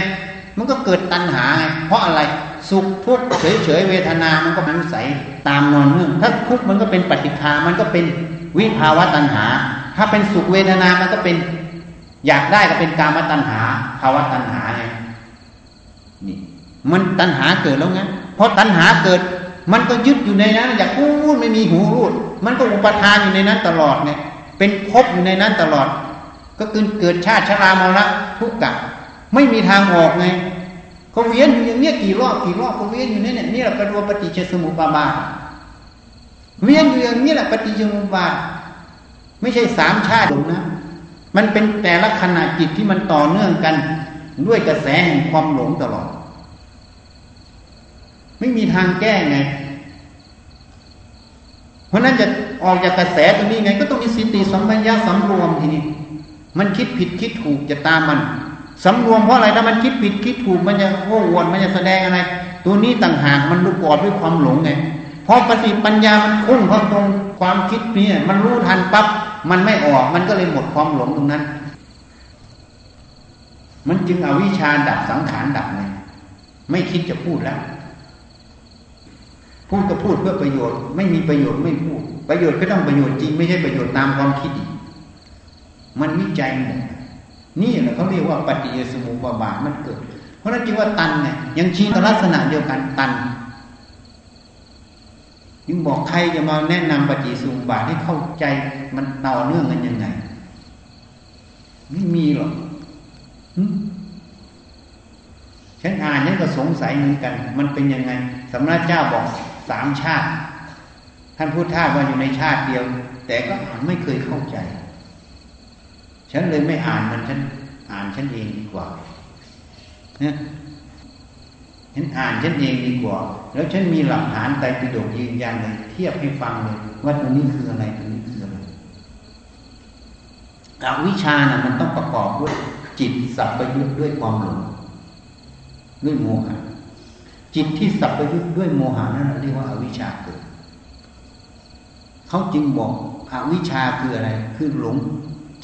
มันก็เกิดตัณหาไง เพราะอะไร สุขทุกข์เฉยๆเวทนามันก็มันใสตามนอนเนื่องถ้าทุกข์มันก็เป็นปฏิฆามันก็เป็นวิภาวะตัณหาถถ้าเป็นสุขเวทนามันก็เป็นอยากได้ก็เป็นกามตัณหาภาวะตัณหาไงนี่มันตัณหาเกิดแล้วไงเพราะตัณหาเกิด มันก็ยึดอยู่ในนั้นอยากพูดไม่มีหูรูด มันก็อุปทานอยู่ในนั้นตลอดเนี่ยเป็นภพอยู่ในนั้นตลอด ก็คือเกิดชาติชรามรณะทุกข์กะไม่มีทางออกไง ก็เวียนอยู่อย่างเนี้ยกี่รอบกี่รอบก็เวียนอยู่นี่เนี่ยนี่แหละเป็นตัวปฏิจจสมุปบาทเวียนอยู่อย่างนี้แหละปฏิจจสมุปบาทไม่ใช่สามชาติหรอกนะ มันเป็นแต่ละขณะจิตที่มันต่อเนื่องกัน ด้วยกระแสแห่งความหลงตลอด ไม่มีทางแก้ไง เพราะนั้นจะออกจากกระแสตรงนี้ไง ก็ต้องมีสติสัมปัญญะสำรวมทีนี้ มันคิดผิดคิดถูกจะตามมัน สำรวมเพราะอะไรถ้ามันคิดผิดคิดถูกมันจะโอ้วดมันจะแสดงอะไร ตัวนี้ต่างหากมันรู้กอบด้วยความหลงไงพอปฏิปัญญามันพุ่งเข้าตรงความคิดนี้มันรู้ทันปั๊บมันไม่ออกมันก็เลยหมดความหลงตรงนั้น มันจึงอวิชชาดับสังขารดับไงไม่คิดจะพูดแล้ว พูดก็พูดเพื่อประโยชน์ ไม่มีประโยชน์ไม่พูด ประโยชน์ก็ต้องประโยชน์จริง ไม่ใช่ประโยชน์ตามความคิดอีกมันวิจัยหมด นี่แหละเขาเรียกว่าปฏิยสมุปบาทมันเกิด เพราะนั้นจึงว่าตันไงยังชี้ลักษณะเดียวกันตันยิ่งบอกใครจะมาแนะนำปฏิสุบาทให้เข้าใจมันต่อเนื่องกันยังไง ไม่มีหรอกฉันอ่านนี่ก็สงสัยเหมือนกัน มันเป็นยังไงสำนักเจ้าบอกสามชาติ ท่านพูดท่าว่าอยู่ในชาติเดียว แต่ก็ไม่เคยเข้าใจ ฉันเลยไม่อ่านมันฉันอ่านฉันเองดีกว่าเนี่ยฉันอ่านฉันเองดีกว่า แล้วฉันมีหลักฐานไตรปิฎกยืนยันเลยเทียบให้ฟังเลย ว่าตัวนี้คืออะไรตัวนี้คืออะไรอวิชานะ่ะมันต้องประกอบด้วยจิตสัพพยุตด้วยความหลงด้วยโมหะจิตที่สัพพยุตด้วยโมหะนั่นเรียกว่าอาวิชาเกิดเขาจึงบอกอวิชาคืออะไร คือหลง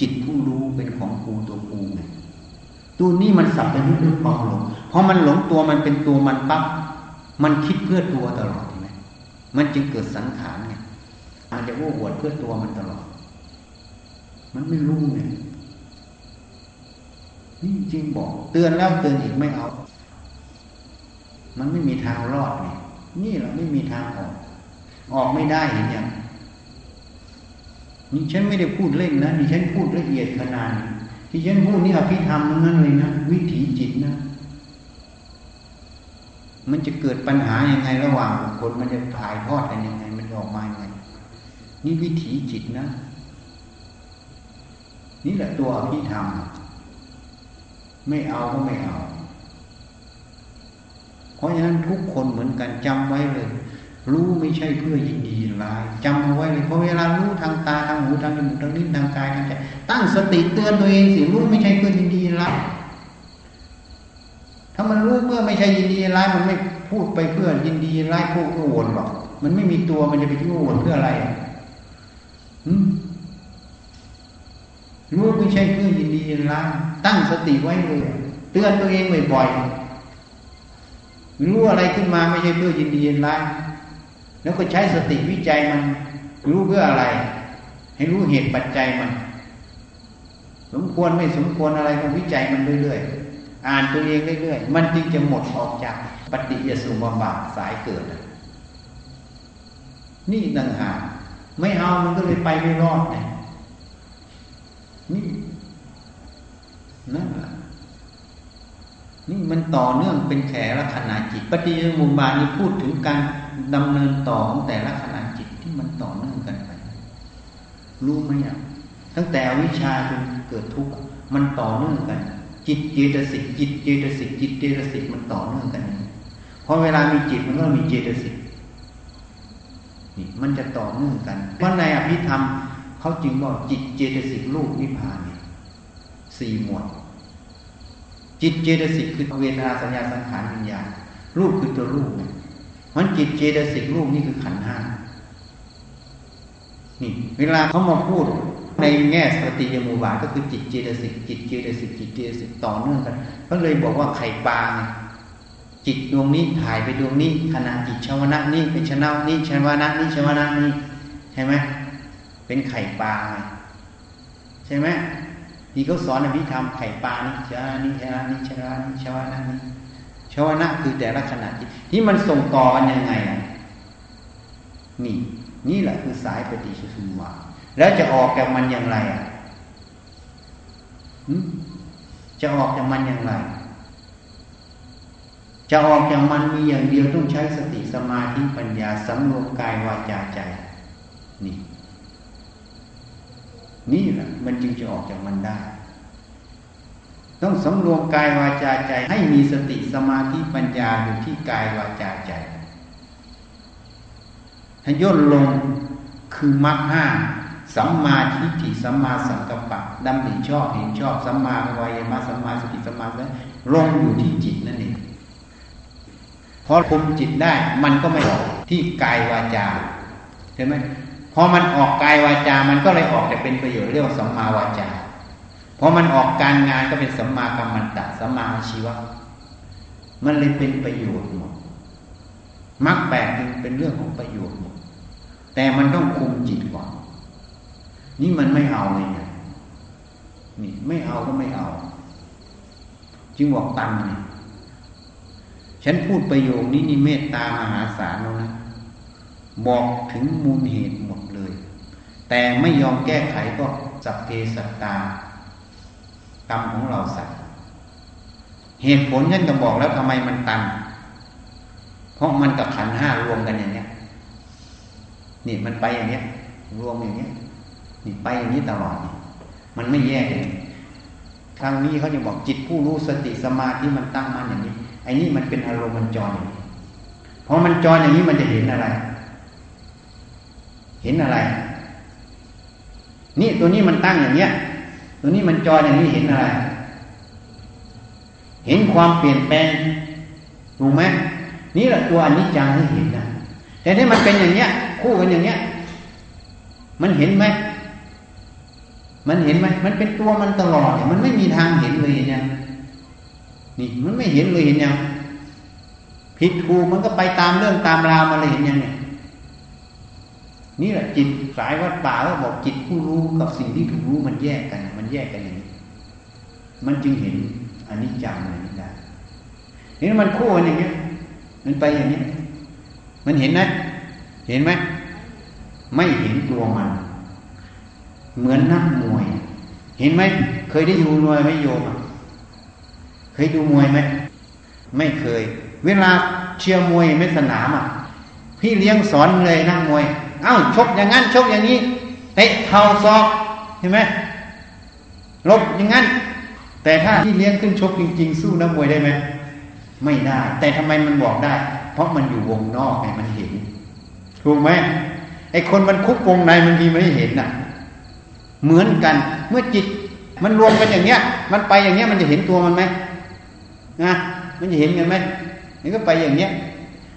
จิตผู้รู้เป็นของกูตัวกูไงตัวนี้มันสับไปด้วยความหลงพอมันหลงตัวมันเป็นตัวมันปั๊บมันคิดเพื่อตัวตลอดไหมมันจึงเกิดสังขารไงมันจะโอ้อวดเพื่อตัวมันตลอด มันไม่รู้ไงนี่จริงบอก เตือนแล้วเตือนอีกไม่เอา มันไม่มีทางรอดไงนี่แหละไม่มีทางออก ออกไม่ได้เห็นยัง นี่ฉันไม่ได้พูดเล่นนะนี่ฉันพูดละเอียดขนาดนี้ที่ฉันพูดนี่อภิธรรมนั่นเลยนะวิถีจิตนะมันจะเกิดปัญหายังไงระหว่างบุคนมันจะถ่ายทอดกันยังไง มันออกมายังไง นี่วิถีจิตนะ นี่แหละตัวอภิธรรม ไม่เอาก็ไม่เอา เพราะฉะนั้นทุกคนเหมือนกันจำไว้เลย รู้ไม่ใช่เพื่อยินดีร้ายจำเอาไว้เลยเพราะเวลารู้ทางตาทางหูทางจมูกทางลิ้นทางกายทางใจตั้งสติเตือนตัวเองสิรู้ไม่ใช่เพื่อยินดีร้ายถ้ามันรู้เพื่อไม่ใช่ยินดีร้ายมันไม่พูดไปเพื่อยินดีร้ายพวกโอวนหรอกมันไม่มีตัวมันจะไปที่โวนเพื่ออะไรรู้ไม่ใช่เพื่อยินดีร้ายตั้งสติไว้เลยเตือนตัวเองบ่อยๆรู้อะไรขึ้นมาไม่ใช่เพื่อยินดีร้าย แล้วก็ใช้สติวิจัยมัน รู้เพื่ออะไร ให้รู้เหตุปัจจัยมัน สมควรไม่สมควรอะไรก็วิจัยมันเรื่อยๆอ่านตัวเองเรื่อยๆมันจึงจะหมดออกจากปฏิยสุบำบัดสายเกิดนี่ต่างหากไม่เอามันก็เลยไปไม่รอดไงนี่นั่นแหละนี่มันต่อเนื่องเป็นแขลักษณะจิตปฏิยมุบานี่พูดถึงการ ดำเนินต่อของแต่ละขณะจิตที่มันต่อเนื่องกันไป รู้ไหมอะตั้งแต่วิชาจนเกิดทุกข์มันต่อเนื่องกัน จิตเจตสิกจิตเจตสิกจิตเจตสิกมันต่อเนื่องกันเพราะเวลามีจิตมันก็มีเจตสิกนี่มันจะต่อเนื่องกัน เพราะในอภิธรรมเขาจึงบอกจิตเจตสิกรูปนิพพานสี่หมวด จิตเจตสิกคือเวทนาสัญญาสังขารวิญญาณรูปคือตัวรูปเนี่ย มันจิตเจตสิกรูปนี่คือขันห้านี่เวลาเขามาพูดในแง่สติยมูบาก็คือจิตเจตสิกจิตเจตสิกจิตเจตสิกต่อเนื่องกันก็เลยบอกว่าไข่ปลาจิตดวงนี้ถ่ายไปดวงนี้ขณะจิตชาวนะนี่เป็นชนะนี่ชาวนะนี่ชาวนะนี่ใช่ไหมเป็นไข่ปลาใช่ไหมที่เขาสอนอภิธรรมไข่ปลานิชานิชานิชานิชาวนะนี่ ชาวนะคือแต่ละขณะจิตที่มันส่งต่อกันยังไงอะนี่ นี่แหละคือสายปฏิชุสุมาแล้วจะออกจากมันอย่างไรอะจะออกจากมันอย่างไร จะออกจากมันมีอย่างเดียวต้องใช้สติสมาธิปัญญาสำรวมกายวาจาใจ นี่ นี่แหละมันจึงจะออกจากมันได้ ต้องสำรวมกายวาจาใจ ให้มีสติสมาธิปัญญาอยู่ที่กายวาจาใจให้ย่นลงคือมรรคห้าสัมมาทิฏฐิสัมมาสังกัปปะดำริชอบเห็นชอบสัมมาวายมะสัมมาสติสัมมาสัลงอยู่ที่จิตนั่นเองพอคุมจิตได้มันก็ไม่ออกที่กายวาจาเห็นไหมพอมันออกกายวาจา มันก็เลยออกแต่เป็นประโยชน์เรียกว่าสัมมาวาจา พอมันออกการงานก็เป็นสัมมากัมมันตะสัมมาชีวะ มันเลยเป็นประโยชน์หมดมรรคแปดเป็นเรื่องของประโยชน์หมดแต่มันต้องคุมจิตก่อน นี่มันไม่เอาเลยเนี่ยนี่ไม่เอาก็ไม่เอา จึงบอกตันเนี่ยฉันพูดประโยคนี้นี่เมตตามหาศาลแล้วนะ บอกถึงมูลเหตุหมดเลย แต่ไม่ยอมแก้ไขก็สัพเพสัตตา กรรมของเราสัตว์เหตุผลฉันก็บอกแล้วทำไมมันตัน เพราะมันกับขันห้ารวมกันอย่างเนี้ย นี่มันไปอย่างเนี้ย รวมอย่างเนี้ย นี่ไปอย่างนี้ตลอดนี่มันไม่แยกเลยทางนี้เขาจะบอกจิตผู้รู้สติสมาธิมันตั้งมันอย่างนี้ ไอ้นี่มันเป็นอารมณ์มันจรอย่างนี้พอมันจรอย่างนี้มันจะเห็นอะไร เห็นอะไร นี่ตัวนี้มันตั้งอย่างเนี้ย ตัวนี้มันจรอย่างนี้เห็นอะไร เห็นความเปลี่ยนแปลงถูกไหมนี่แหละตัวอนิจจังที่เห็นนะแต่ถ้ามันเป็นอย่างเนี้ย คู่กันอย่างเนี้ย มันเห็นไหมมันเห็นไหมมันเป็นตัวมันตลอดมันไม่มีทางเห็นเลยเนี่ยนี่มันไม่เห็นเลยเห็นยังผิดถูกมันก็ไปตามเรื่องตามราวมาเลยเห็นยังเนี่ยนี่แหละจิตสายวัดป่าก็บอกจิตผู้รู้กับสิ่งที่ถูกรู้มันแยกกัน แยกกันอย่างนี้ มันจึงเห็นอันนี้จังเลยนี่ได้เห็นมันคู่กันอย่างนี้มันไปอย่างนี้ มันเห็นนะเห็นไหมไม่เห็นตัวมัน เหมือนนักมวย เห็นไหมเคยได้ดูมวยไหมโยมเคยดูมวยไหมไม่เคย เวลาเชียร์มวยไม่สนามอะ พี่เลี้ยงสอนเลยนักมวย เอ้าชกอย่างนั้นชกอย่างนี้เตะเท้าซอกเห็นไหม ลบอย่างนั้น แต่ถ้าพี่เลี้ยงขึ้นชกจริง ๆ สู้นักมวยได้ไหมไม่ได้ แต่ทำไมมันบอกได้ เพราะมันอยู่วงนอกไงมันเห็น ถูกไหมไอคนมันคุกวงในมันทีไม่เห็นน่ะ เหมือนกัน เมื่อจิตมันรวมกันอย่างเนี้ย มันไปอย่างเนี้ยมันจะเห็นตัวมันไหมนะมันจะเห็นกันไหมนี่ก็ไปอย่างเนี้ย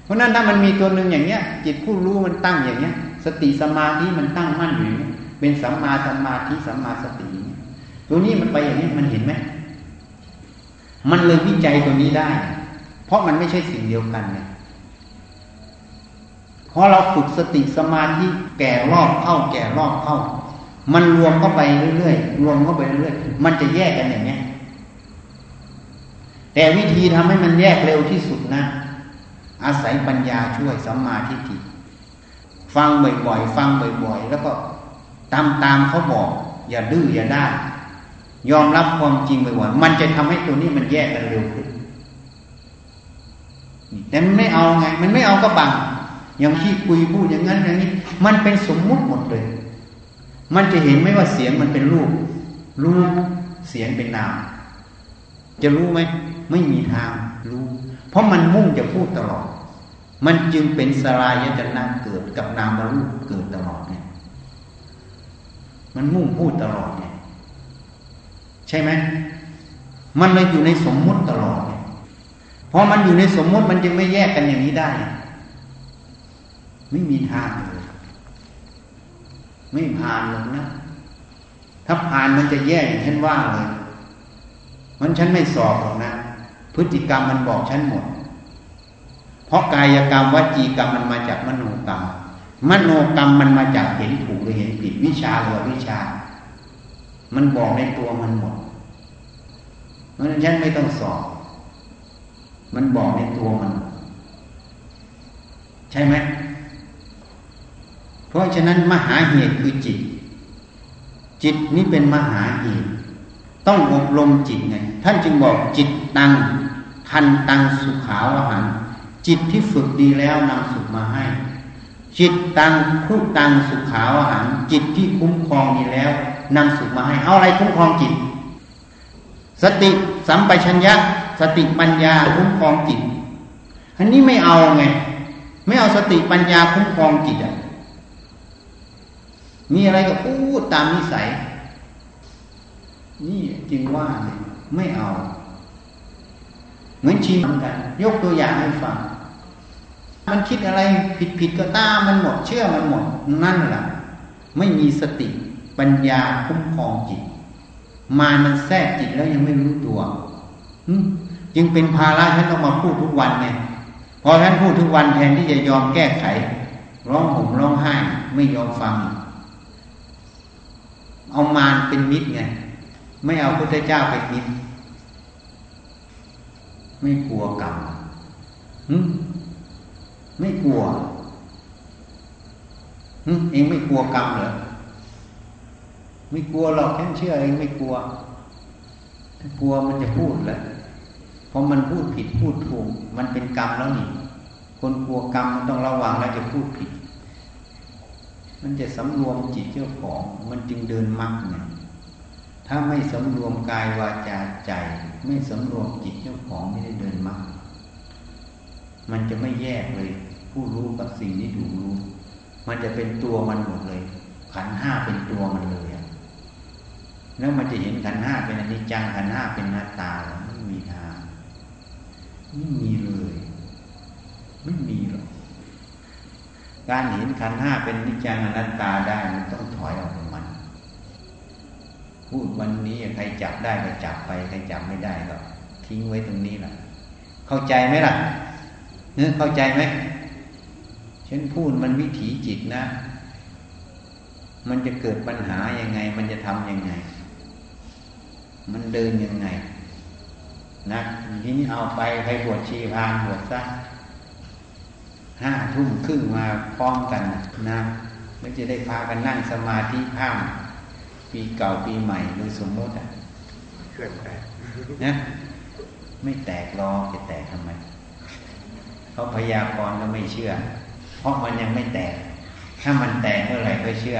เพราะนั้นถ้ามันมีตัวหนึ่งอย่างเนี้ย จิตผู้รู้มันตั้งอย่างเนี้ย สติสมาธิมันตั้งมั่นอยู่เป็นสัมมาสมาธิสัมมาสติ ตัวนี้มันไปอย่างนี้มันเห็นไหมมันเลยวิจัยตัวนี้ได้ เพราะมันไม่ใช่สิ่งเดียวกันเนี่ยพอเราฝึกสติสมาธิแก่รอบเข้าแก่รอบเข้า มันรวมเข้าไปเรื่อยๆรวมเข้าไปเรื่อยๆมันจะแยกกันอย่างนี้แต่วิธีทำให้มันแยกเร็วที่สุดนะ อาศัยปัญญาช่วยสัมมาทิฏฐิฟังบ่อยๆ ฟังบ่อยๆ แล้วก็ตามตามเขาบอก อย่าดื้ออย่าด้า ยอมรับความจริงบ่อยๆมันจะทำให้ตัวนี้มันแยกกันเร็วขึ้นแต่มันไม่เอาไง มันไม่เอาก็บังอย่างที่คุยพูดอย่างนั้นอย่างนี้ มันเป็นสมมุติหมดเลย มันจะเห็นไหมว่าเสียงมันเป็นรูป รูปเสียงเป็นนาม จะรู้ไหมไม่มีทางรู้ เพราะมันมุ่งจะพูดตลอด มันจึงเป็นสลายจะนาเกิดกับนามรูปเกิดตลอดเนี่ย มันมุ่งพูดตลอดเนี่ย ใช่ไหมมันเลยอยู่ในสมมุติตลอดเนี่ยพอมันอยู่ในสมมุติมันจึงไม่แยกกันอย่างนี้ได้ ไม่มีทางเลยไม่ผ่านหรอกนะ ถ้าผ่านมันจะแย่อย่างฉันว่าเลย มันฉันไม่สอบหรอกนะ พฤติกรรมมันบอกฉันหมด เพราะกายกรรมวจีกรรมมันมาจากมโนกรรม มโนกรรมมันมาจากเห็นถูกหรือเห็นผิดวิชาหรือวิชา มันบอกในตัวมันหมดเพราะฉะนั้นฉันไม่ต้องสอบ มันบอกในตัวมัน ใช่ไหมเพราะฉะนั้นมหาเหตุคือจิต จิตนี้เป็นมหาเหตุ ต้องอบรมจิตไง ท่านจึงบอกจิตตังทันตังสุขาวหันจิตที่ฝึกดีแล้วนำสุขมาให้ จิตตังผู้ตังสุขาวหันจิตที่คุ้มครองดีแล้ว นำสุขมาให้ เอาอะไรคุ้มครองจิต สติสัมปชัญญะ สติปัญญาคุ้มครองจิต อันนี้ไม่เอาไง ไม่เอาสติปัญญาคุ้มครองจิตอะมีอะไรก็พูดตามนิสัย นี่จึงว่าเลยไม่เอา เหมือนชีเหมือนกัน ยกตัวอย่างให้ฟัง มันคิดอะไรผิดผิดก็ตามมันหมด เชื่อมันหมด นั่นแหละไม่มีสติ ปัญญาคุ้มครองจิต มามันแทรกจิตแล้วยังไม่รู้ตัวจึงเป็นภาระฉันต้องมาพูดทุกวันไงพอฉันพูดทุกวันแทนที่จะยอมแก้ไข ร้องห่มร้องไห้ไม่ยอมฟัง เอามารเป็นมิตรไงไม่เอาพุทธเจ้าเป็นมิตร ไม่กลัวกรรมไม่กลัวเองไม่กลัวกรรมเหรอ ไม่กลัวหรอกแค่เชื่อเองไม่กลัว ถ้ากลัวมันจะพูดแล้วเพราะมันพูดผิดพูดถูก มันเป็นกรรมแล้วนี่ คนกลัวกรรมมันต้องระวังแล้วจะพูดผิด มันจะสำรวมจิตเจ้าของ มันจึงเดินมรรคไงถ้าไม่สำรวมกายวาจาใจ ไม่สำรวมจิตเจ้าของไม่ได้เดินมรรคมันจะไม่แยกเลย ผู้รู้กับสิ่งที่ถูกรู้ มันจะเป็นตัวมันหมดเลย ขันห้าเป็นตัวมันเลย แล้วมันจะเห็นขันห้าเป็นอนิจจังขันห้าเป็นหน้าตาไม่มีทางไม่มีเลย ไม่มีหรอกการเห็นขันห้าเป็นนิจจังอนัตตาได้มันต้องถอยออกจากมัน พูดวันนี้ใครจับได้ก็จับไปใครจับไม่ได้ก็ทิ้งไว้ตรงนี้แหละเข้าใจไหมล่ะเนื้อเข้าใจไหมฉันพูดมันวิถีจิตนะ มันจะเกิดปัญหายังไง มันจะทำยังไง มันเดินยังไง นะทีนี้เอาไปใครบวชชีพานบวชซะห้าทุ่มครึ่งมาพร้อมกันนะมันจะได้พากันนั่งสมาธิข้ามปีเก่าปีใหม่โดยสมมติอะเกิดแตกนะไม่แตกรอจะแตกทำไมเขาพยากรณ์ก็ไม่เชื่อ เพราะมันยังไม่แตก ถ้ามันแตกเมื่อไหร่ก็เชื่อ